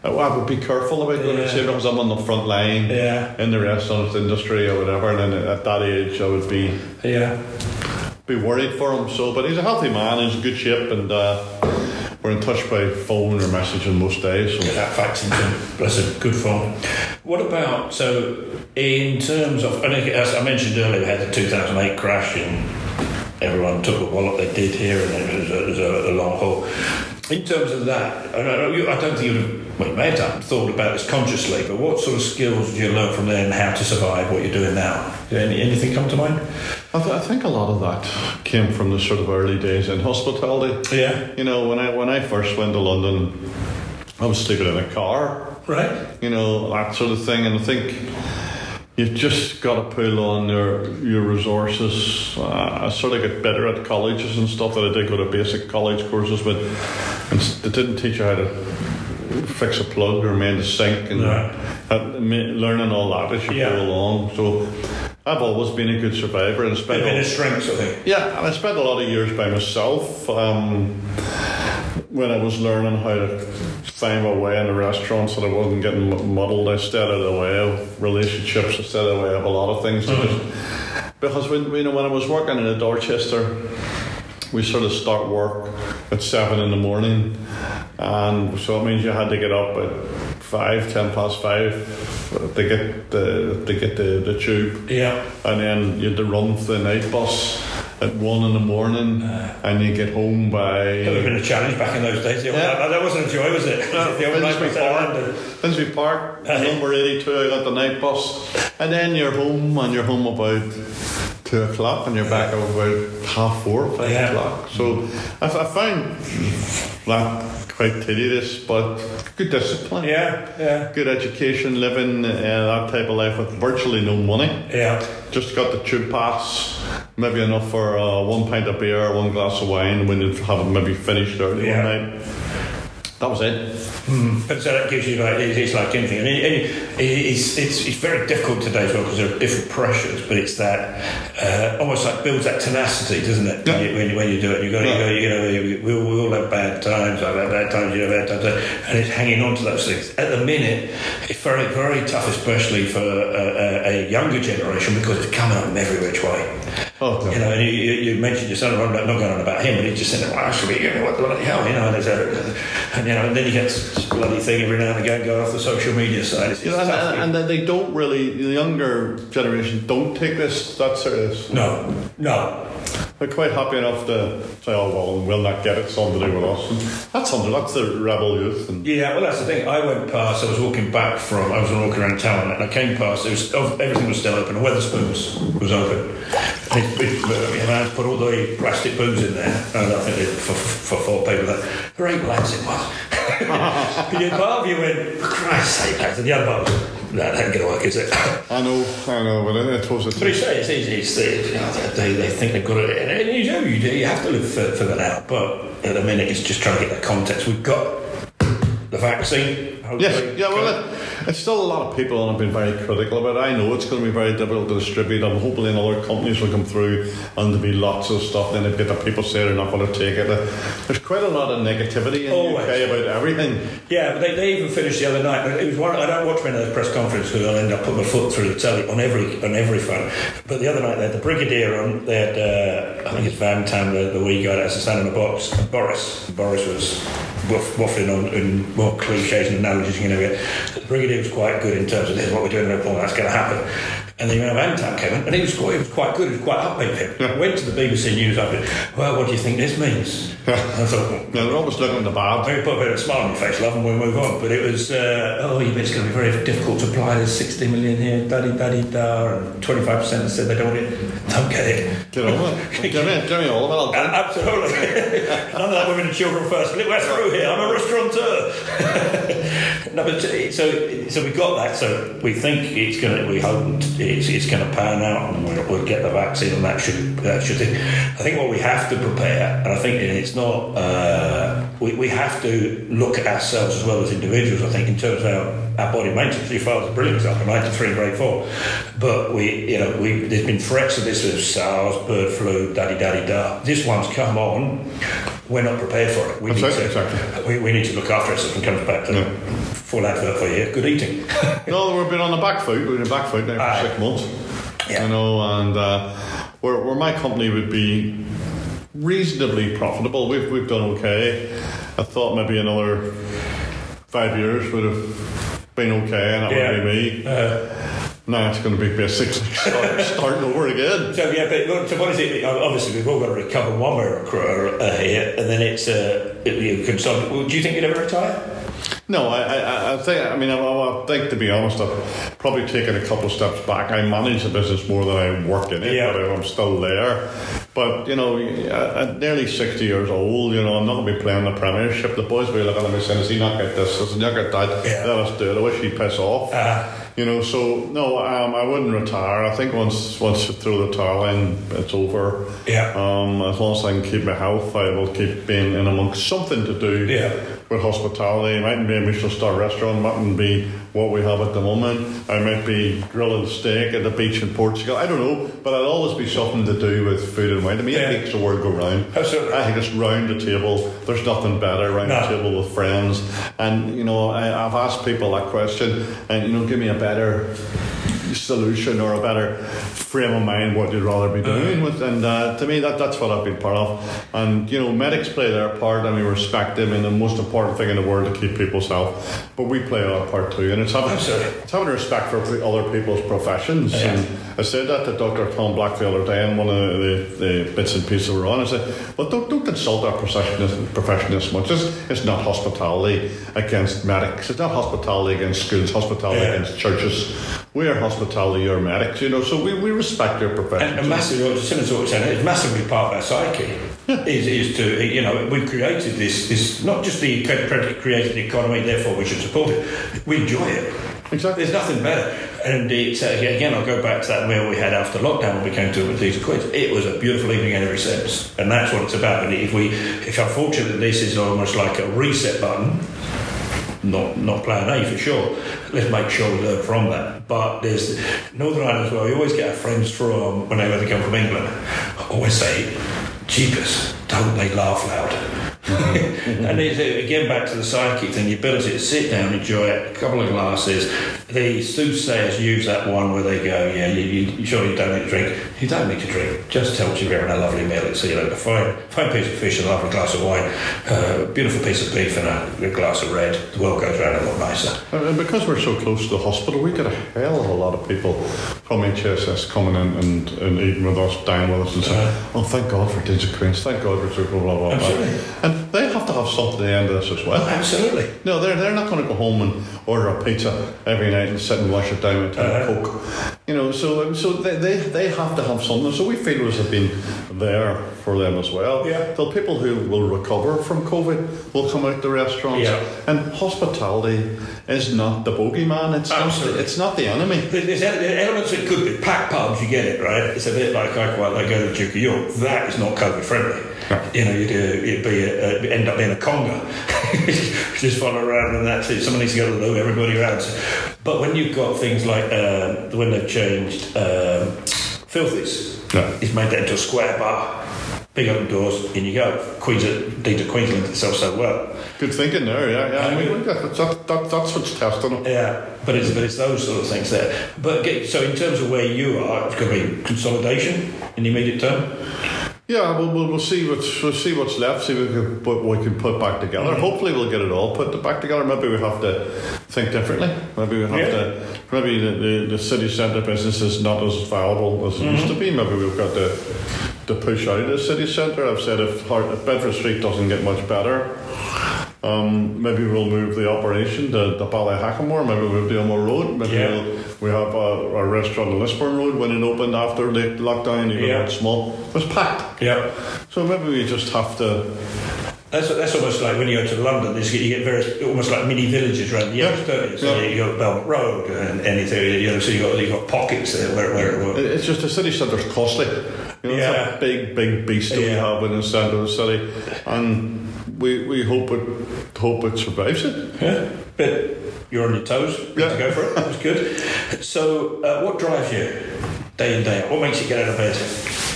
I would be careful about going to see him because I'm on the front line Yeah. in the restaurant industry or whatever. And then at that age, I would be Yeah. be worried for him. So, but he's a healthy man. He's in good shape, and uh, we're in touch by phone or messaging most days. So, that fact into That's a good phone. What about, so in terms of, I think, as I mentioned earlier, we had the 2008 crash and everyone took a wallop they did here and it was a, it was a, a long haul. In terms of that, I don't, you- I don't think you'd have, well, you may have done, thought about this consciously, but what sort of skills did you learn from there and how to survive what you're doing now? Any, anything come to mind? I, th- I think a lot of that came from the sort of early days in hospitality. Yeah. You know, when I when I first went to London, I was sleeping in a car. Right. You know that sort of thing, and I think. You've just got to pull on your your resources. Uh, I sort of got better at colleges and stuff that I did go to basic college courses, but they didn't teach you how to fix a plug or mend a sink and No. learning all that as you Yeah. go along. So I've always been a good survivor and spent of all- strength, I think. yeah, and I spent a lot of years by myself. Um, when I was learning how to find my way in the restaurants that I wasn't getting muddled. I stayed out of the way of relationships. I stayed out of the way of a lot of things. just- because when you know when I was working in a Dorchester, we sort of start work at seven in the morning, and so it means you had to get up at five, ten past five to get the to get the, the tube Yeah. and then you had to run for the night bus at one in the morning, uh. and you get home by That would have been a challenge back in those days. Yeah. That, that wasn't a joy, was it? the old night Finsbury Park. Finsbury Park, number eighty-two. I got the night bus, and then you're home, and you're home about two o'clock, and you're back about half four, five Yeah. o'clock. So I, I find that quite tedious, but good discipline. Yeah, yeah, Good education, living uh, that type of life with virtually no money. yeah. Just got the tube pass, maybe enough for uh, one pint of beer, one glass of wine when you have maybe finished early Yeah. one night. That was it. But so that gives you like it's it's like anything, and, it, it, it's, it's it's very difficult today as well because there are different pressures. But it's that uh, almost like builds that tenacity, doesn't it? Yeah. When, you, when, you, when you do it, you got Yeah. you, know you know we, we all have bad times. I've had bad times. You have bad times, and it's hanging on to those things. At the minute, it's very very tough, especially for a, a, a younger generation because it's coming up every which way. Oh, You know, and you, you, you mentioned your son. I'm not going on about him, but he's just said, "Well, actually, you know, what the bloody hell?" You know, and, a, and you know, and then you get this bloody thing every now and again going off the social media side. It's, You know, it's and they don't really, the younger generation don't take this that serious. no, no, They're quite happy enough to say, oh, well, we'll not get it, something to do with us. And that's something, that's the rebel youth. And Yeah, well, that's the thing. I went past. I was walking back from. I was walking around town, and I came past. It was oh, everything was still open. The Wetherspoons was open. And uh, put all the plastic booze in there, and I think they, for, for four people. That great lads it was. the part of you went, for Christ's sake, lads, and the other part that ain't going to work, is it? I know, I know, but I suppose it's. But it's, it's easy. It's the, you know, they, they think they've got it, and you do, you do. You have to live for, for that out. But at the minute, it's just trying to get the context. We've got the vaccine. Yes, yeah, well, it, it's still a lot of people and have been very critical about it. I know it's going to be very difficult to distribute. I'm hoping other companies will come through and there'll be lots of stuff. Then if get the people say they're not going to take it. There's quite a lot of negativity in Always. the UK about everything. Yeah, but they, they even finished the other night. It was one. I don't watch many of those press conferences because I'll end up putting my foot through the telly on every on every front. But the other night they had the Brigadier on. They had uh, I think it's Van Tam, the, the wee guy that has to stand in the box. Boris. Boris was waff- waffling on in more cliches and analogies. You know, the Brigadier was quite good in terms of this is what we're doing. No problem. That's going to happen. And then Van Tam came in, and he was quite, he was quite good. He was quite upbeat. with him. Went to the BBC News. I went, well, what do you think this means? I thought, well, Yeah, they're always looking at the. Maybe put a bit of a smile on your face, love, and we'll move on. But it was, uh, oh, yeah, but it's going to be very difficult to apply. There's 60 million here, da di da and 25% said they don't want it. Don't get it. Get on with it. Give me, give me all of it. Uh, absolutely. None of that women and children first. We're through here. I'm a restaurateur. no, but so so we got that. So we think it's going to. We hope it's, it's going to pan out, and we'll, we'll get the vaccine, and that should that should. Thing. I think what we have to prepare, and I think it's not. Uh, we we have to look at ourselves as well as individuals. I think in terms of our, our body maintenance. Your father's a brilliant example. 93 grade four, but we you know we there's been threats of this with SARS, bird flu, daddy daddy da. This one's come on. We're not prepared for it. We need Exactly, to exactly. we, we need to look after it so it comes back to Yeah. full advert for you. Good eating. No, we've been on the back foot. We've been back foot now for Aye. six months. Yeah. You know, and uh, where, where my company would be reasonably profitable, we've, we've done okay. I thought maybe another five years would have been okay, and that Yeah. would be me. Uh, Now it's going to be basically start, starting over again. so yeah, but look, so what is it? Obviously, we've all got to recover one way or another uh, here, and then it's uh, you can. So, do you think you'd ever retire? No, I, I, I think. I mean, I, I think to be honest, I've probably taken a couple of steps back. I manage the business more than I work in it, Yeah. but I'm still there. But you know, at nearly sixty years old, you know, I'm not going to be playing the Premiership. The boys will be looking at me saying, "Does he not get this? Does he not get that? Yeah. Let us do it. I wish he'd piss off." Uh, You know, so no, um, I wouldn't retire. I think once once you throw the towel in, it's over. Yeah. Um, as long as I can keep my health, I will keep being in amongst something to do. Yeah. with hospitality. It mightn't be a Michelin star restaurant, it mightn't be what we have at the moment. I might be grilling steak at the beach in Portugal. I don't know, but it'll always be something to do with food and wine. I mean, Yeah. it makes the world go round. Absolutely. I think it's round the table. There's nothing better round No. the table with friends. And you know, I, I've asked people that question, and you know, give me a better solution or a better frame of mind what you'd rather be doing with and uh, to me that that's what I've been part of. And you know medics play their part and we respect them and the most important thing in the world to keep people's health but we play our part too and it's having, it's having respect for other people's professions. Yeah. and I said that to Dr Tom Black the other day in one of the, the bits and pieces we were on. I said well don't, don't consult our profession profession this much it's, it's not hospitality against medics. It's not hospitality against schools hospitality Yeah. against churches. We are hospitality or medics you know so we, we respect your profession And, and massively, similar to what you're saying, it's massively part of our psyche. Is, is to you know we've created this this not just the created the economy, therefore we should support it. We enjoy it. Exactly. There's nothing better. And it's, uh, again, I'll go back to that meal we had after lockdown when we came to it with these quids. It was a beautiful evening in every sense, and that's what it's about. And if we, if unfortunately this is almost like a reset button, not not plan A for sure. Let's make sure we learn from that. But there's Northern Ireland as well. We always get our friends from when they come from England. I always say, "Jeepers, don't they laugh loud?" and it's, uh, again back to the psyche thing, the ability to sit down, enjoy it, a couple of glasses. The soothsayers use that one where they go, "Yeah, you, you, you sure you don't need to drink? You don't need to drink. Just tell you you're having a lovely meal. It's you know, a fine, fine piece of fish and a lovely glass of wine, uh, a beautiful piece of beef and a, a glass of red. The world goes round a lot nicer." And because we're so close to the hospital, we get a hell of a lot of people from HSS coming in and, and eating with us, dining with us, and saying, Uh-huh. "Oh, thank God for Digital Queens, thank God for Super blah blah blah." Absolutely. And they have to have something at the end of this as well. Absolutely. No, they're, they're not going to go home and order a pizza every night and sit and wash it down with Uh-huh. Coke. You know, so so they, they, they have to have something. So we feel as have been there for them as well. Yeah. The people who will recover from COVID will come out to restaurants. Yeah. And hospitality is not the bogeyman. It's not, Absolutely. it's not the enemy. There's elements that could be packed pubs, you get it, right? It's a bit like I quite like going to the Duke of York. That is not COVID friendly. You know, you'd, uh, you'd be a, uh, end up being a conga. Just follow around and that's it. Someone needs to go to the loo, everybody around. But when you've got things like um, when they've changed um, Filthies, Yeah. it's made that into a square bar. Big open doors, in you go. Queens, indeed, the Queensland itself so well. Good thinking there, yeah. yeah. I mean, that, that, that, that's what's testing them. Yeah, but it's but it's those sort of things there. But get, so in terms of where you are, it's going to be consolidation in the immediate term. Yeah, we'll, we'll, we'll see what's we'll see what's left. See what we can put, we can put back together. Mm-hmm. Hopefully, we'll get it all put back together. Maybe we have to think differently. Maybe we have Yeah. to. Maybe the, the, the city centre business is not as viable as it used to mm-hmm. be. Maybe we've got to to push out of the city centre. I've said if, if Bedford Street doesn't get much better. Um, maybe we'll move the operation to, the to Ballyhackamore, maybe we'll do Ormeau Road, maybe Yeah. we'll, we have a, a restaurant on Lisburn Road when it opened after the lockdown, even Yeah. though it's small. It was packed. Yeah, So maybe we just have to. that's that's almost like when you go to London. You get various almost like mini villages around the Yeah. edge, don't you? So Yeah. you got Belmont Road and anything. You know, so you got you got pockets there where where. where it- It's just the city centre's costly. You know, Yeah. It's a big, big beast that we Yeah. have in the centre of the city, and we, we hope it hope it survives it. yeah, but you're on your toes. Yeah. to go for it. That's good. So, uh, what drives you day in day out? What makes you get out of bed?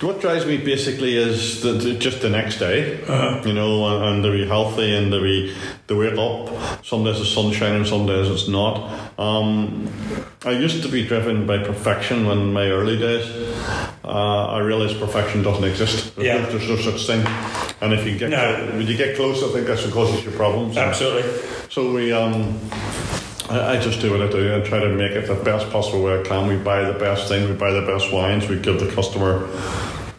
What drives me basically is the, the, just the next day, Uh-huh. you know, and, and to be healthy and to be to wake up. Some days the sunshine and some days it's not. Um, I used to be driven by perfection in my early days. Uh, I realised perfection doesn't exist. There's, Yeah. no, there's no such thing. And if you get No. when you get close, I think that's what causes your problems. Absolutely. So we, um, I, I just do what I do. I try to make it the best possible way I can. We buy the best things, we buy the best wines, we give the customer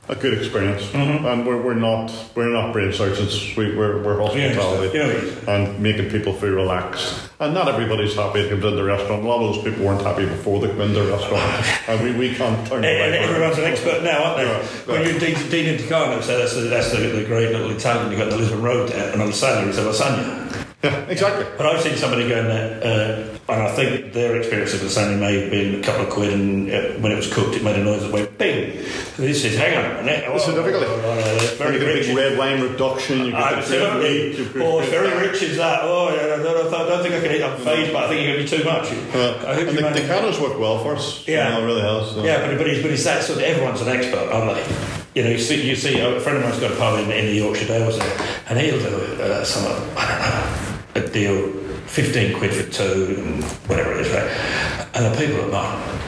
a good experience, Mm-hmm. and we're, we're not we're not brain surgeons. We, we're we're hospitality Yeah, yeah. and making people feel relaxed. And not everybody's happy to come to the restaurant. A lot of those people weren't happy before they came into the restaurant, and we, we can't turn And everyone's an expert now, aren't they? Yeah, When you're Dean, Dean in so that's the, that's the, the great little Italian you got the Lisburn Road there, and on the side it's a lasagna. Yeah, exactly. But I've seen somebody going there, uh, and I think their experience of lasagna may have been a couple of quid, and uh, when it was cooked, it made a noise that went bing. This is, hang on a minute. It's a difficult. Oh, oh, oh, very you rich. big red wine reduction. You get the Absolutely. red Oh, it's very rich is that. Oh, yeah, I don't, I don't think I can eat. I'm phased, but I think you're going to be too much. Uh, I hope and the, the work well for us. Yeah. You know, it really has. so. Yeah, but, but, it's, but it's that sort of, everyone's an expert, aren't they? You know, you see, you see a friend of mine's got a pub in, in the Yorkshire Dales there, and he'll do uh, some, I don't know, a deal, 15 quid for two, and whatever it is, right? And the people are mine.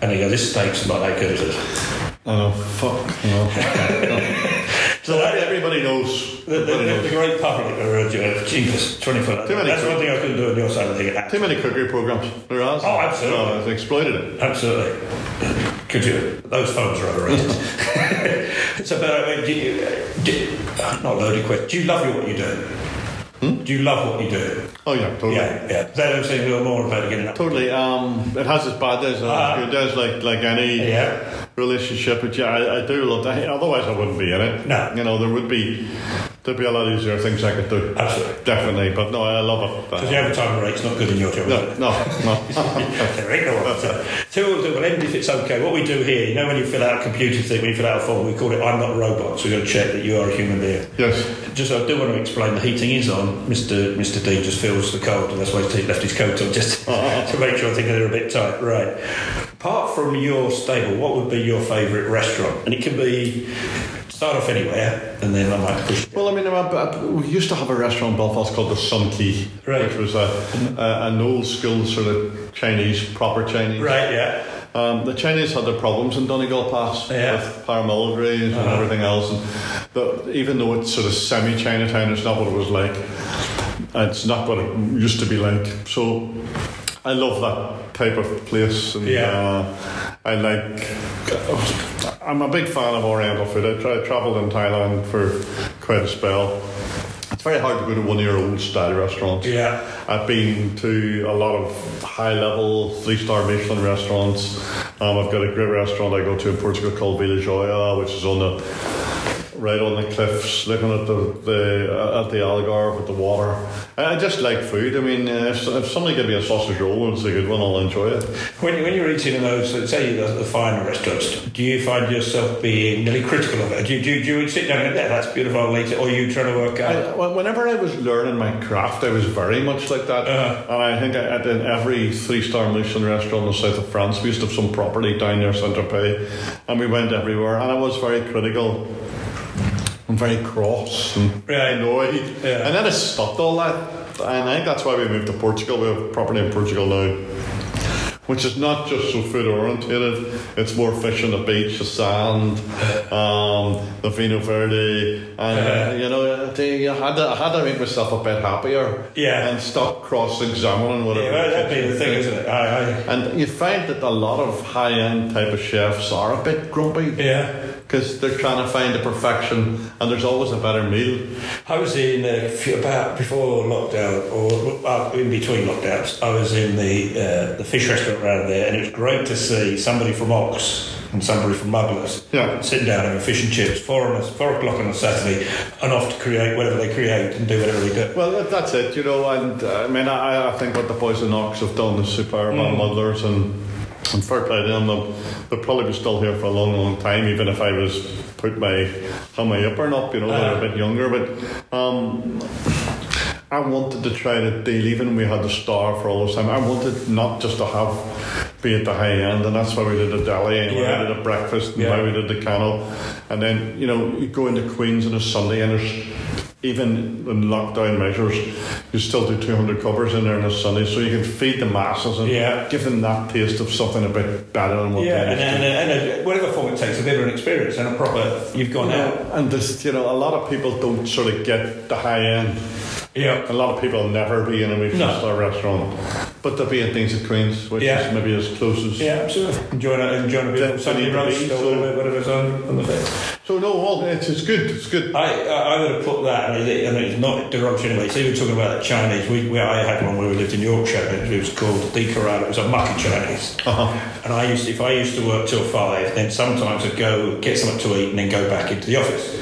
And they go, this steak's not that good, is it? Know. Fuck. Know. So that, Everybody knows. the, Everybody the, the great public are uh, uh cheapest, 20 foot. Too many That's one thing I couldn't do on your side of the thing. Too many cookery programs. There has. Oh, absolutely. No, it's exploited it. Absolutely. Could you? Those phones are overrated. so, but uh, I mean, do you, uh, do, not loaded question. Do you love what you do? Do you love what you do? Oh yeah, totally. Yeah, yeah. They don't seem to know more about getting up. Totally. Um, it has its bad days and Ah. its good days, like like any Yeah. relationship. But yeah, I, I do love that. Otherwise, I wouldn't be in it. No. You know, there would be there'd be a lot easier things I could do. Absolutely. Definitely. But no, I love it. Because the overtime rate's not good in your job. No, no, no. there ain't no one. So, so we'll, do, we'll end if it's okay. What we do here, you know, when you fill out a computer thing, when you fill out a form, we call it "I'm not a robot." So we've got to check that you are a human being. yes. Just, I do want to explain the heating is on. Mr. Mr. D just feels the cold, and that's why he's left his coat on just to make sure I think they're a bit tight. Right. Apart from your stable, what would be your favourite restaurant? And it can be start off anywhere, and then I might push. Well, I mean, I, I, we used to have a restaurant in Belfast called the Sun Kee, Right. which was a, a, an old school sort of Chinese, proper Chinese. Right. Yeah. Um, the Chinese had their problems in Donegal Pass Yeah. with paramilitaries and Uh-huh. everything else. And the, even though it's sort of semi Chinatown, it's not what it was like. It's not what it used to be like. So I love that type of place. And, Yeah. uh, I like. I'm a big fan of Oriental food. I, tra- travelled in Thailand for quite a spell. It's very hard to go to one of your old style restaurants. Yeah. I've been to a lot of high level three star Michelin restaurants. Um, I've got a great restaurant I go to in Portugal called Vila Joya, which is on the right on the cliffs, looking at the, the uh, at the Algarve with the water. I just like food. I mean, uh, if, if somebody give me a sausage roll and it's a good one, I'll enjoy it. When, when you're eating in those, say the, the finer restaurants, do you find yourself being really critical of it? Do you, do, do you sit down and yeah, that's beautiful, I'll eat it, or are you trying to work out? I, whenever I was learning my craft, I was very much like that. Uh-huh. And I think I, in every three star Michelin restaurant in the south of France, we used to have some property down near Saint Tropez, and we went everywhere. And I was very critical and very cross and Right. annoyed. Yeah. And then I stopped all that. And I think that's why we moved to Portugal. We have property in Portugal now. Which is not just so food orientated, it's more fish on the beach, the sand, um, the vino verde, and uh, you know, I had to, I had to make myself a bit happier, Yeah. and stop cross-examining whatever. yeah, that'd be the thing, isn't it? I, I, And you find that a lot of high-end type of chefs are a bit grumpy yeah. Because they're trying to find the perfection, and there's always a better meal. I was in uh, few- about before lockdown, or uh, in between lockdowns. I was in the uh, the fish restaurant around there, and it was great to see somebody from Ox and somebody from Muddlers Yeah. sitting down having fish and chips, four on a, four o'clock on a Saturday, and off to create whatever they create and do whatever they do. Well, that's it, you know. And uh, I mean, I, I think what the boys in Ox have done is superb on muddlers and, and fair play to them. They'll, they'll probably be still here for a long, long time, even if I was put my my upper up. You know, they're a bit younger, but. Um, I wanted to try to deal, even when we had the star for all this time. I wanted not just to have be at the high end, and that's why we did the deli, and Yeah. why we did the breakfast, and Yeah. why we did the cannel, and then you know you go into Queens on a Sunday, and there's even in lockdown measures, you still do 200 covers in there on a Sunday, so you can feed the masses and Yeah. give them that taste of something a bit better than what Yeah, they and, and, and, and whatever form it takes, a bit of an experience and a proper. You've gone out. and this, you know, a lot of people don't sort of get the high end. Yeah. A lot of people never be in a Michelin No. star restaurant, but they'll be in things at Queens, which Yeah. is maybe as close as. Yeah, absolutely. Enjoying a, enjoying a bit of Sunday roast beans, or so- whatever, whatever's on, on the. So no, well, it's, it's good. It's good. I, I, I would have put that, I mean, I mean, it's not derogatory anyway. So you were talking about that Chinese. We, we, I had one where we lived in Yorkshire. and It was called Di Corral. It was a mucky Chinese. Uh-huh. And I used, to, if I used to work till five, then sometimes I'd go get something to eat and then go back into the office.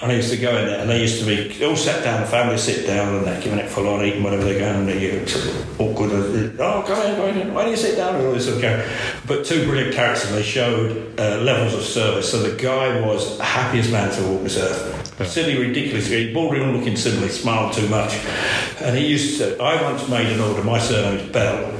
And I used to go in there, and they used to be all sat down, the family sit down, and they're giving it full on, eating whatever they're going, and they're uh, awkward. Uh, uh, oh, come in, go in. Why do you sit down? And all this sort of going. But two brilliant characters, and they showed uh, levels of service. So the guy was the happiest man to walk this earth. Silly, ridiculous. On looking silly, smiled too much. And he used to, I once made an order, my surname is Bell.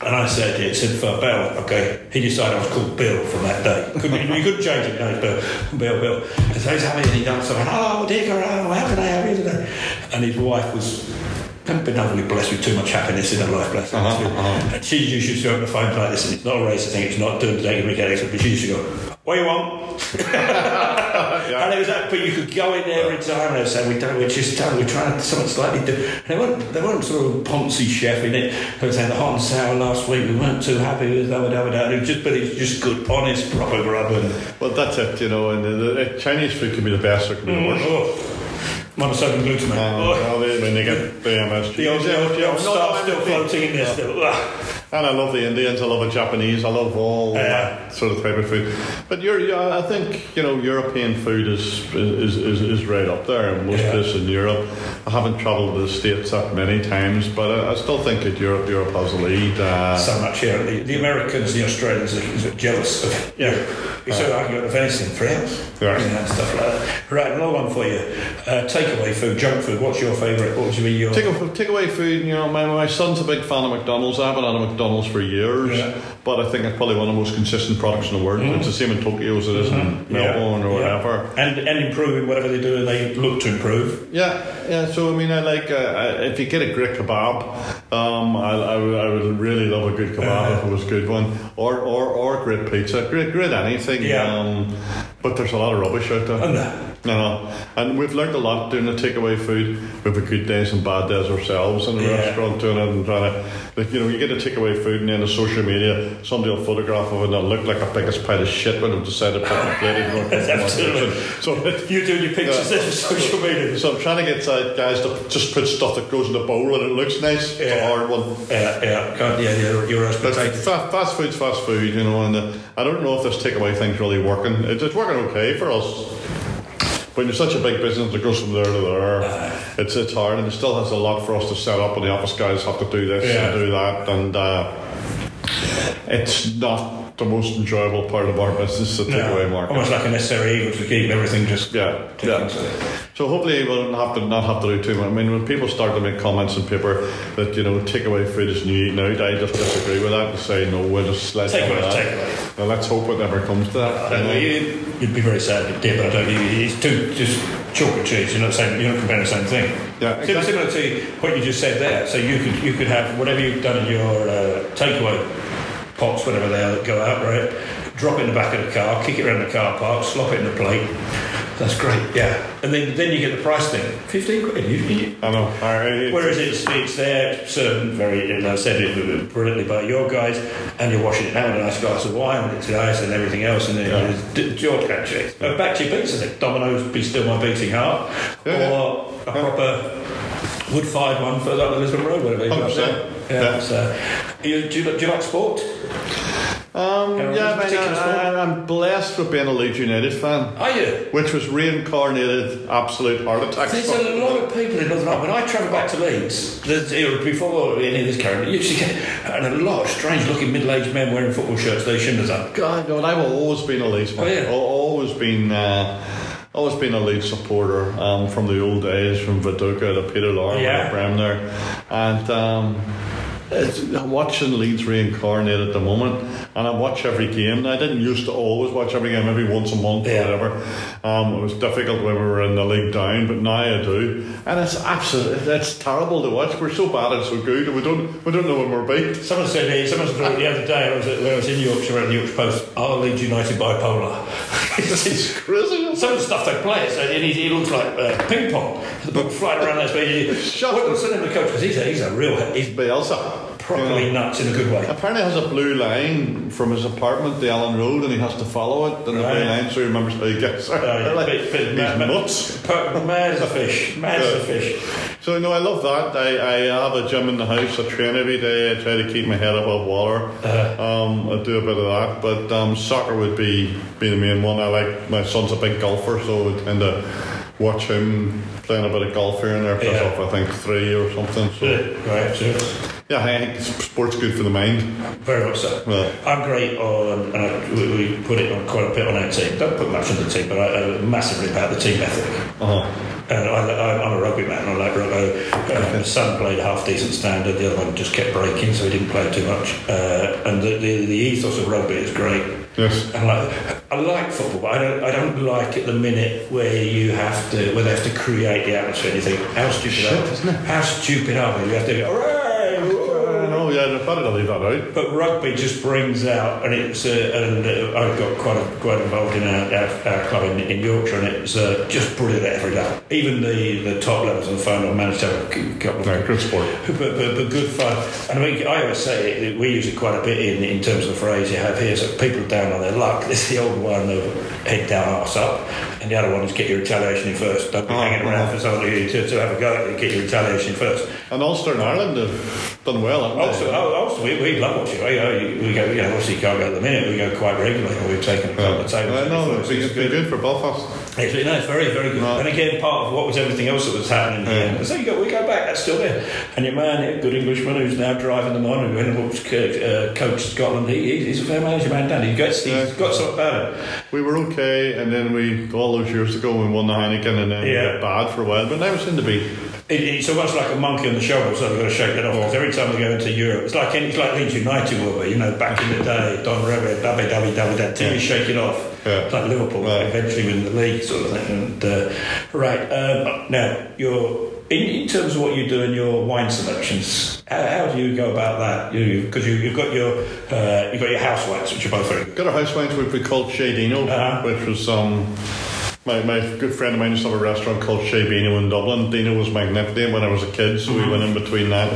And I said, it said for Bell, okay. He decided I was called Bill from that day. Couldn't, you couldn't change it, no, Bill, Bill, Bill. And so he's having, and he done something, oh, dear, oh, how can I help you today? And his wife was benevolently blessed with too much happiness in her life, bless her. Uh-huh, uh-huh. And she used to go on the phone like this, and it's not a racist thing, it's not doing taking mechanics, but she used to go, what do you want? And it was that, but you could go in there every time and they say, we don't, we're just done, we're trying something slightly different. They weren't, they weren't sort of Ponzi chef in it. They were saying the hot and sour last week, we weren't too happy with that, that, that. It was just, but it's just good, honest, proper grub. And, Well, that's it, you know, and the, the, Chinese food can be the best or can be the worst. oh, glutamate. Um, oh. well, they, when they get MSG. The old, the old, the old No, no, stuff I still floating in there still. And I love the Indians. I love the Japanese. I love all Yeah. that sort of type of food. But you're, I think you know European food is is, is, is right up there in most Yeah. places in Europe. I haven't travelled to the states that many times, but I, I still think that Europe Europe has a lead. Uh, so much here. The, the Americans, the Australians are, are jealous of Yeah. You so argument of anything for. Yeah. You know, and stuff like that. Right, another one for you. Uh, takeaway food, junk food. What's your favourite? What would be your Take, take away food, you know, my, my son's a big fan of McDonald's. I haven't had a McDonald's for years, Yeah. but I think it's probably one of the most consistent products in the world. It's the same in Tokyo as it is in Melbourne Yeah, or whatever. And, and improving whatever they do, and they look to improve. Yeah, yeah. So I mean, I like uh, if you get a great kebab, um, I, I, would- I would really love a good kebab if it was a good one, or or, or great pizza, great great anything. Yeah. Um, but there's a lot of rubbish out there. No, no. And we've learned a lot doing the takeaway food. We have a good days and bad days ourselves in the Yeah. restaurant doing it and trying to, like, you know, you get a takeaway food and then the social media, somebody will photograph of it and it'll look like a biggest pile of shit when they've decided to put in a plate. and go and cook it. Absolutely. So, You doing your pictures Yeah. yeah. social media. so I'm trying to get uh, guys to just put stuff that goes in the bowl and it looks nice. It's a Yeah. hard one. Yeah, yeah, God, yeah, yeah, your roast But potato. fa- fast food's fast food, you know, and uh, I don't know if this takeaway thing's really working. It's, it's working okay for us. When you're such a big business that goes from there to there, it's it's hard, and it still has a lot for us to set up. And the office guys have to do this Yeah. and do that, and uh, it's not the most enjoyable part of our business, the takeaway market. Almost like a necessary evil to keep everything just Yeah, yeah. So hopefully we'll have to not have to do too much. I mean, when people start to make comments in paper that you know takeaway food is new eating out, I just disagree with that and say no, we'll just let of is that. takeaway. Well, let's hope it never comes to that. I don't know, you, you'd be very sad if it did, but I don't think it's too just chalk and cheese. You're not saying you're not comparing the same thing. Yeah, exactly. Similar to what you just said there. So you could you could have whatever you've done in your uh, takeaway pots, whatever they are, that go out right. Drop it in the back of the car, kick it around the car park, slop it in the plate. That's great, yeah. And then then you get the price thing, fifteen quid. You, you, I know. I, Whereas it's it's there served very, and I said it brilliantly by your guys, and you're washing it down with a nice glass of wine with its ice and everything else, and then Yeah. it's d- George actually. Uh, back to your pizza thing. Domino's, be still my beating heart, Yeah. or a proper wood-fired one for like the Lisburn Road, whatever. you got 100%. Yeah. Yeah. So, you, do, you, do you like sport? Um, yeah, I mean, I, I'm blessed with being a Leeds United fan, Are you? which was reincarnated absolute heart attack. There's a lot of people in Northern Ireland. When I travel back to Leeds, there's, before any of this caravan, you used to get and a lot of strange-looking middle-aged men wearing football shirts they shouldn't have done. God, and I've always been a Leeds fan. Oh, yeah. Always been, uh, always been a Leeds supporter um, from the old days, from Viduka to Peter Lorre Yeah. Bremner, and um, I'm watching Leeds reincarnate at the moment, and I watch every game. I didn't used to always watch every game, maybe once a month Yeah. or whatever. Um, it was difficult when we were in the league down, but now I do, and it's absolutely it's terrible to watch. We're so bad and so good, and we don't we don't know when we're beat. Someone said uh, someone said the other day I was at, when I was in Yorkshire at the Yorkshire Post. Are Leeds United bipolar? It's crazy. Some of the stuff they play, and he, he looks like uh, ping pong. The ball flying around that space. Shut up. what's the name of the coach? Because he's a, he's a real he's Bielsa. Properly nuts in a good way. Apparently, has a blue line from his apartment to Elland Road, and he has to follow it. And the blue line, so he remembers how he gets there. Oh, yeah, Like, bit- bit he's mad- nuts. Mad as a fish. Mad as a fish. So no, I love that. I, I have a gym in the house. I train every day. I try to keep my head above water. Um, I do a bit of that, but um, soccer would be be the main one. I like my son's a big golfer, so I tend to watch him playing a bit of golf here and there. Plus Yeah. off, I think three or something. So Right, so yeah, I think sport's good for the mind. very much so. Well, I'm great on, and I, we, we put it on quite a bit on our team. Don't put much on the team, but I, I massively about the team ethic. uh-huh. And I, I, I'm a rugby man. I like rugby. Uh, my son played a half decent standard. The other one just kept breaking, so he didn't play too much. Uh, and the, the, the ethos of rugby is great. yes. I like, I like football, but I don't, I don't like it the minute where you have to, where they have to create the atmosphere. And you think, how stupid Shit, are isn't it? How stupid are we? You have to go, hooray! I know. Yeah, I better to leave that. But rugby just brings out, and it's uh, and uh, I got quite a, quite involved in our, our, our club in, in Yorkshire, and it's uh, just brilliant every day. Even the, the top levels of the phone, I've managed to have a couple of No, good sport. but, but, but good fun. And I mean, I always say it, we use it quite a bit in, in terms of the phrase you have here. So people are down on their luck. This is the old one of head down, arse up, and the other one is get your retaliation in first. Don't be Oh, hanging around oh. for somebody to, to have a go at you. Get your retaliation in first. And Ulster and Ireland have done well. Also, oh, also we, we love watching. We, go- we go, you know, obviously you can't go at the minute. We go quite regularly. We've taken a couple of tables. I know. It's It's been, it's been good for Belfast. Actually, no, it's very, very good. Right. And again, part of what was everything else that was happening Yeah. here. So you go, we go back, that's still there. And your man, a good Englishman who's now driving them on, who went and watched, uh, coached Scotland, he, he's a fair manager, man, Dan. He's got, he's Yeah. got something about him. We were okay, and then we all those years ago we won the Heineken, and then Yeah. we got bad for a while. But now we seem to be. It, it's almost like a monkey on the shoulder, so we've got to shake that off. Because every time we go into Europe, it's like it's like Leeds United were, you know, back in the day, Don Revie, Dabby, Dabby, Dabby, that team Yeah. is shaking off. Yeah. It's like Liverpool Right. eventually win the league, sort of thing. And, uh, right, um, now, you're, in, in terms of what you do in your wine selections, how, how do you go about that? Because you, you've got your uh, you've got your house wines, which are both very good. Got a house wines which we called Chez Dino, Uh-huh. which was um, my, my good friend of mine used to have a restaurant called Chez Dino in Dublin. Dino was my nickname when I was a kid, so we went in between that.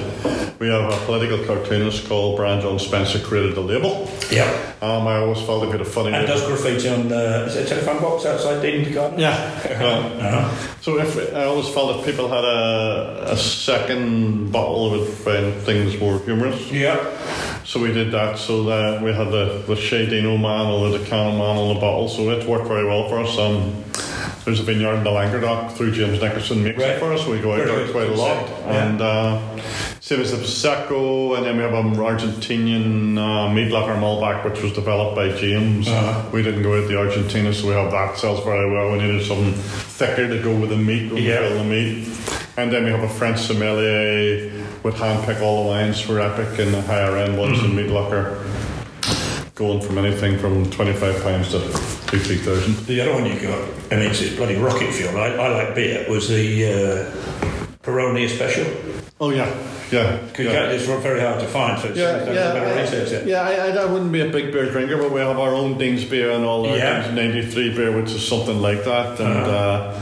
We have a political cartoonist called Brian John Spencer created the label. Yeah. Um, I always felt a bit of funny. And does graffiti on uh, is it a telephone box outside Dean Garden? Yeah. Uh-huh. So if I always felt if people had a, a second bottle, it would find things more humorous. Yeah. So we did that. So that we had the the Chez Dino man or the Decannon man on the bottle. So it worked very well for us. Um, there's a vineyard in the Languedoc through James Nicholson makes Right. it for us. We go out there quite a lot. Yeah. And uh, same as the Prosecco, and then we have an Argentinian uh, meat locker Malbec, which was developed by James. Uh-huh. We didn't go out to Argentina, so we have that sells very well. We needed something thicker to go with the meat when Yeah. we fill the meat. And then we have a French sommelier would handpick all the wines for EIPIC and the higher end ones in meat locker. Going from anything from twenty five pounds to two three thousand. The other one you got, and it's a bloody rocket fuel. I, I like beer. Was the uh, Peroni special? Oh yeah, yeah. Because yeah. it's very hard to find. So it's Yeah, yeah, bit of I- research there. yeah. I, I, I wouldn't be a big beer drinker, but we have our own Deane's beer and all our Yeah. Deane's '93 beer, which is something like that. And Uh-huh. uh,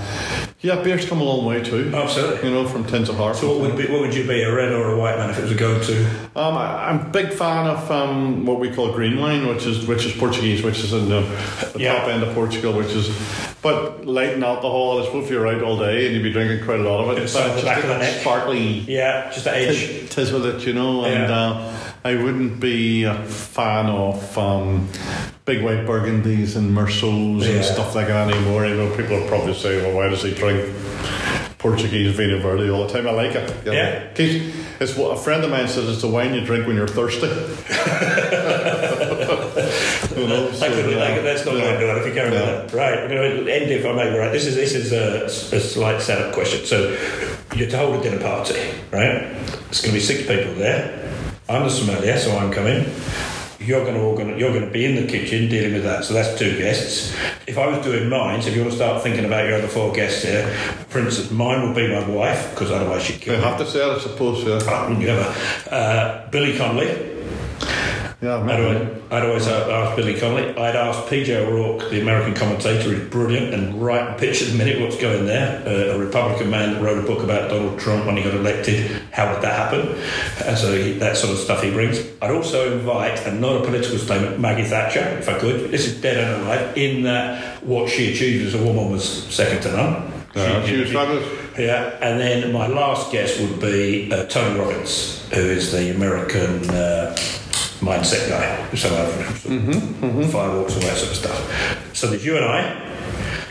yeah, beer's come a long way too. Absolutely. You know, from tins of heart. So what would be, what would you be, a red or a white man, if it was a go-to? Um, I, I'm a big fan of um, what we call green wine, which is which is Portuguese, which is in the, the Yeah. top end of Portugal, which is but light in alcohol. I suppose if you're out all day and you'd be drinking quite a lot of it. It's but the just back a of the neck. sparkly Yeah, just the edge. tis with it, you know. And Yeah. uh, I wouldn't be a fan of um, big white burgundies and Meursault Yeah. and stuff like that anymore. You know, people are probably saying, "Well, why does he drink Portuguese Vino Verde all the time?" I like it. you know. Yeah. It's what a friend of mine says. It's the wine you drink when you're thirsty. you know, so, I couldn't, uh, I, let's not yeah. into that if you carry Yeah. on. Right, I'm going to end if I may. Right, this is this is a, a slight setup question. So you're to hold a dinner party, right? It's going to be six people there. I'm the sommelier, so I'm coming. You're going to organize, you're going to be in the kitchen dealing with that. So that's two guests. If I was doing mine, so if you want to start thinking about your other four guests here, for instance, mine would be my wife because otherwise she'd kill You me. have to say I suppose. Yeah. Ah, wouldn't you ever? Uh, Billy Connolly, Yeah, I'd always, I'd always ask Billy Connolly. I'd ask PJ O'Rourke, the American commentator, who's brilliant and right and pitch at the minute what's going there. Uh, a Republican man that wrote a book about Donald Trump when he got elected. How would that happen? And so he, that sort of stuff he brings. I'd also invite, and not a political statement, Maggie Thatcher, if I could. This is dead and alive. In that what she achieved as a woman was second to none. Yeah, she was fabulous. Yeah, and then my last guest would be uh, Tony Robbins, who is the American uh, mindset guy. So mm firewalks and that sort of stuff. So there's you and I.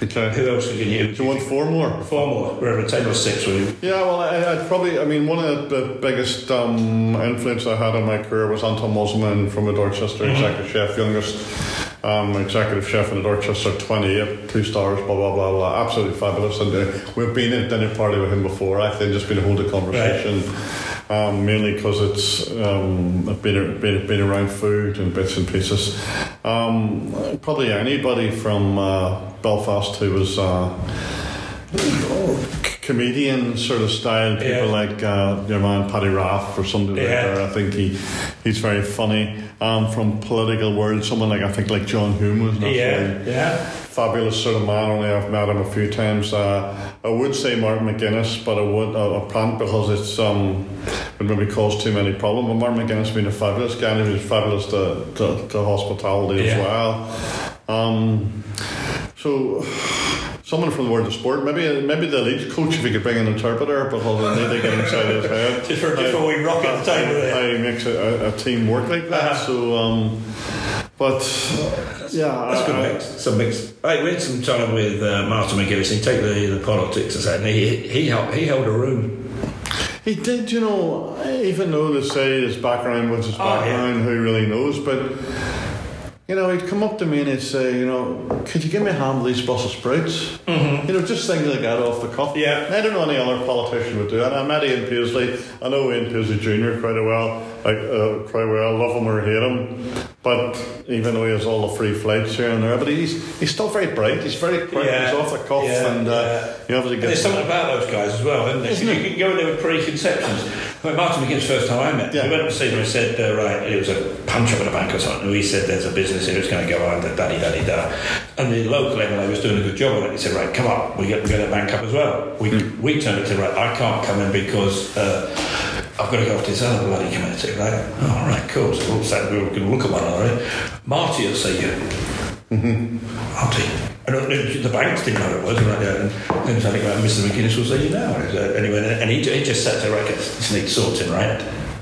Okay. Who else can you? Do you want four more? Four more. We're at table of six. We Yeah, well, I, I'd probably, I mean, one of the biggest um, influence I had on my career was Anton Mosimann from the Dorchester executive chef, youngest um, executive chef in the Dorchester, 28, two stars, blah, blah, blah, blah. Absolutely fabulous. And uh, we've been at dinner party with him before, actually, and just been holding a conversation. Um, mainly because it's um, I've been, been been around food and bits and pieces. Um, probably anybody from uh, Belfast who was uh, comedian sort of style people Yeah. like uh, your man Paddy Raff or something like that. I think he he's very funny. Um, from political world, someone like I think like John Hume was yeah, yeah. fabulous sort of man. Only I've met him a few times. Uh, I would say Martin McGuinness, but I would uh, a plant because it's um, it maybe cause too many problems. But Martin McGuinness being a fabulous guy, and he was fabulous to, to, to hospitality as well. Um, so. Someone from the world of sport, maybe maybe the lead coach if he could bring an interpreter, but I need to get inside his head. Just for, just for we rock at the table there. How he makes a, a, a team work like that. Uh-huh. So, um, but yeah, That's a good mix. Some mix. Right, we had some time with uh, Martin McGuinness. He take the, the politics aside, and he he held, he held a room. He did, you know, even though they say his background was his Oh, yeah. background, who really knows, but, you know, he'd come up to me and he'd say, you know, could you give me a hand with these Brussels sprouts? Mm-hmm. You know, just things like that off the cuff. Yeah. I don't know any other politician would do that. I met Ian Paisley. I know Ian Paisley Jr. quite well. Like, uh, quite well. Love him or hate him. But even though he has all the free flights here and there, but he's he's still very bright. He's very quick. Yeah. He's off the cuff, Yeah, and uh, yeah. you obviously get there's something about those guys as well, isn't there? Isn't you can go in there with preconceptions. When Martin McGuinness first time I met, Yeah. we went up to see him and said, uh, right, it was a punch up at a bank or something. And he said, there's a business here, it's going to go under, daddy, daddy, da. And the local MLA was doing a good job on it. He said, right, come up, we get, we get a bank up as well. We, Hmm. we turned it to, right, I can't come in because uh, I've got to go off to this other bloody community, right? Oh, right, cool. So we'll we were going to look at one another. Marty will see you. And uh, the banks didn't know it was, right? Yeah, and then something about Mr. McGuinness will see you now. Uh, Anyway, and he, he just sat there, right? This needs sorting, right?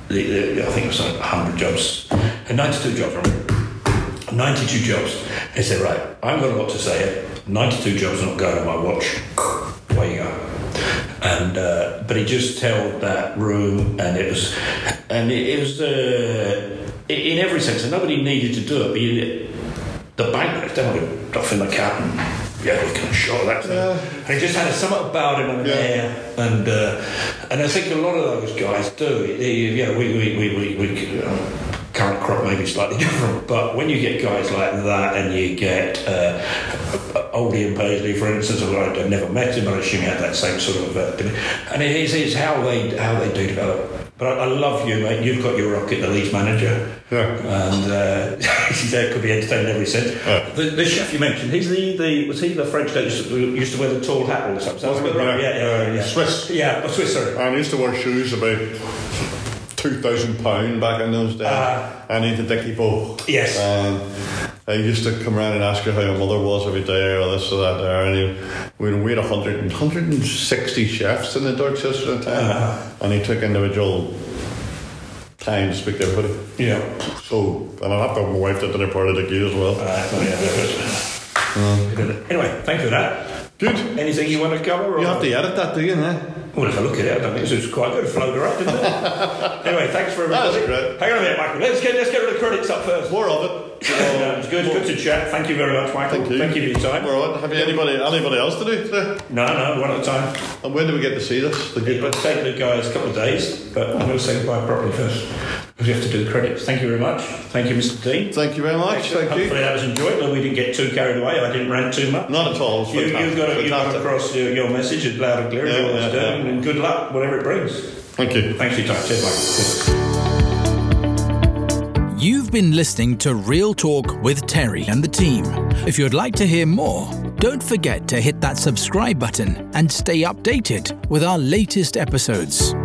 The, the, I think it was like 100 jobs, and 92 jobs, right? 92 jobs. He said, right, I haven't got a lot to say here. 92 jobs not going on my watch. Away you go. And uh, but he just held that room, and it was, and it, it was uh, in every sense. And nobody needed to do it. But the bank, would off in the cat and yeah, we can show that. thing. And he just had something about him and Yeah. there, and uh, and I think a lot of those guys do. Yeah, You know, we we we we. we uh, Current crop may be slightly different, but when you get guys like that, and you get uh, Oldie and Paisley, for instance, although I've never met him, but I assume he had that same sort of, uh, and it is how they how they do develop. But I, I love you, mate. You've got your rocket, the lead manager, Yeah. and uh, that could be entertaining every cent. Yeah. The, the chef you mentioned, he's the, the was he the French guy who used to, used to wear the tall hat all the time? Sounds Wasn't about it? right? Yeah. Yeah, yeah, Uh, yeah. Swiss. Yeah, oh, Swiss, sorry. I used to wear shoes about two thousand pound back in those days. Ah. I need a dicky bow. Yes. And I used to come around and ask her how your mother was every day or this or that there. And he, we had 100, 160 chefs in the Dorchester at the time. Ah. And he took individual time to speak to everybody. Yeah. So, and I have to have my wife to dinner party like you as well. Uh, yeah, that was- Anyway, thank you for that. Good. Anything you want to cover? Or? You have to edit that, do you, eh? Well, if I look at it, I don't think it was quite good. It flowed right, didn't it? anyway, thanks for That's everybody. great. Hang on a minute, Michael. Let's get let's get the credits up first. More of it. It's good, good to chat. Thank you very much, Michael. Thank you. Thank you for your time. It. Have you anybody, anybody else to do today? No, no, one at a time. And when do we get to see this? The good It'll bit? take the guys a couple of days, but I'm going to say goodbye properly first because we have to do the credits. Thank you very much. Thank you, Mr. Deane. Thank you very much. Thank you. Hopefully you. that was enjoyable. We didn't get too carried away. I didn't rant too much. Not at all. You, you've got, you've got across your, your message as loud and clear as Yeah, you always yeah, do, yeah. and good luck, whatever it brings. Thank you. Thanks for your time. Cheers, Michael. You've been listening to Real Talk with Terry and the team. If you'd like to hear more, don't forget to hit that subscribe button and stay updated with our latest episodes.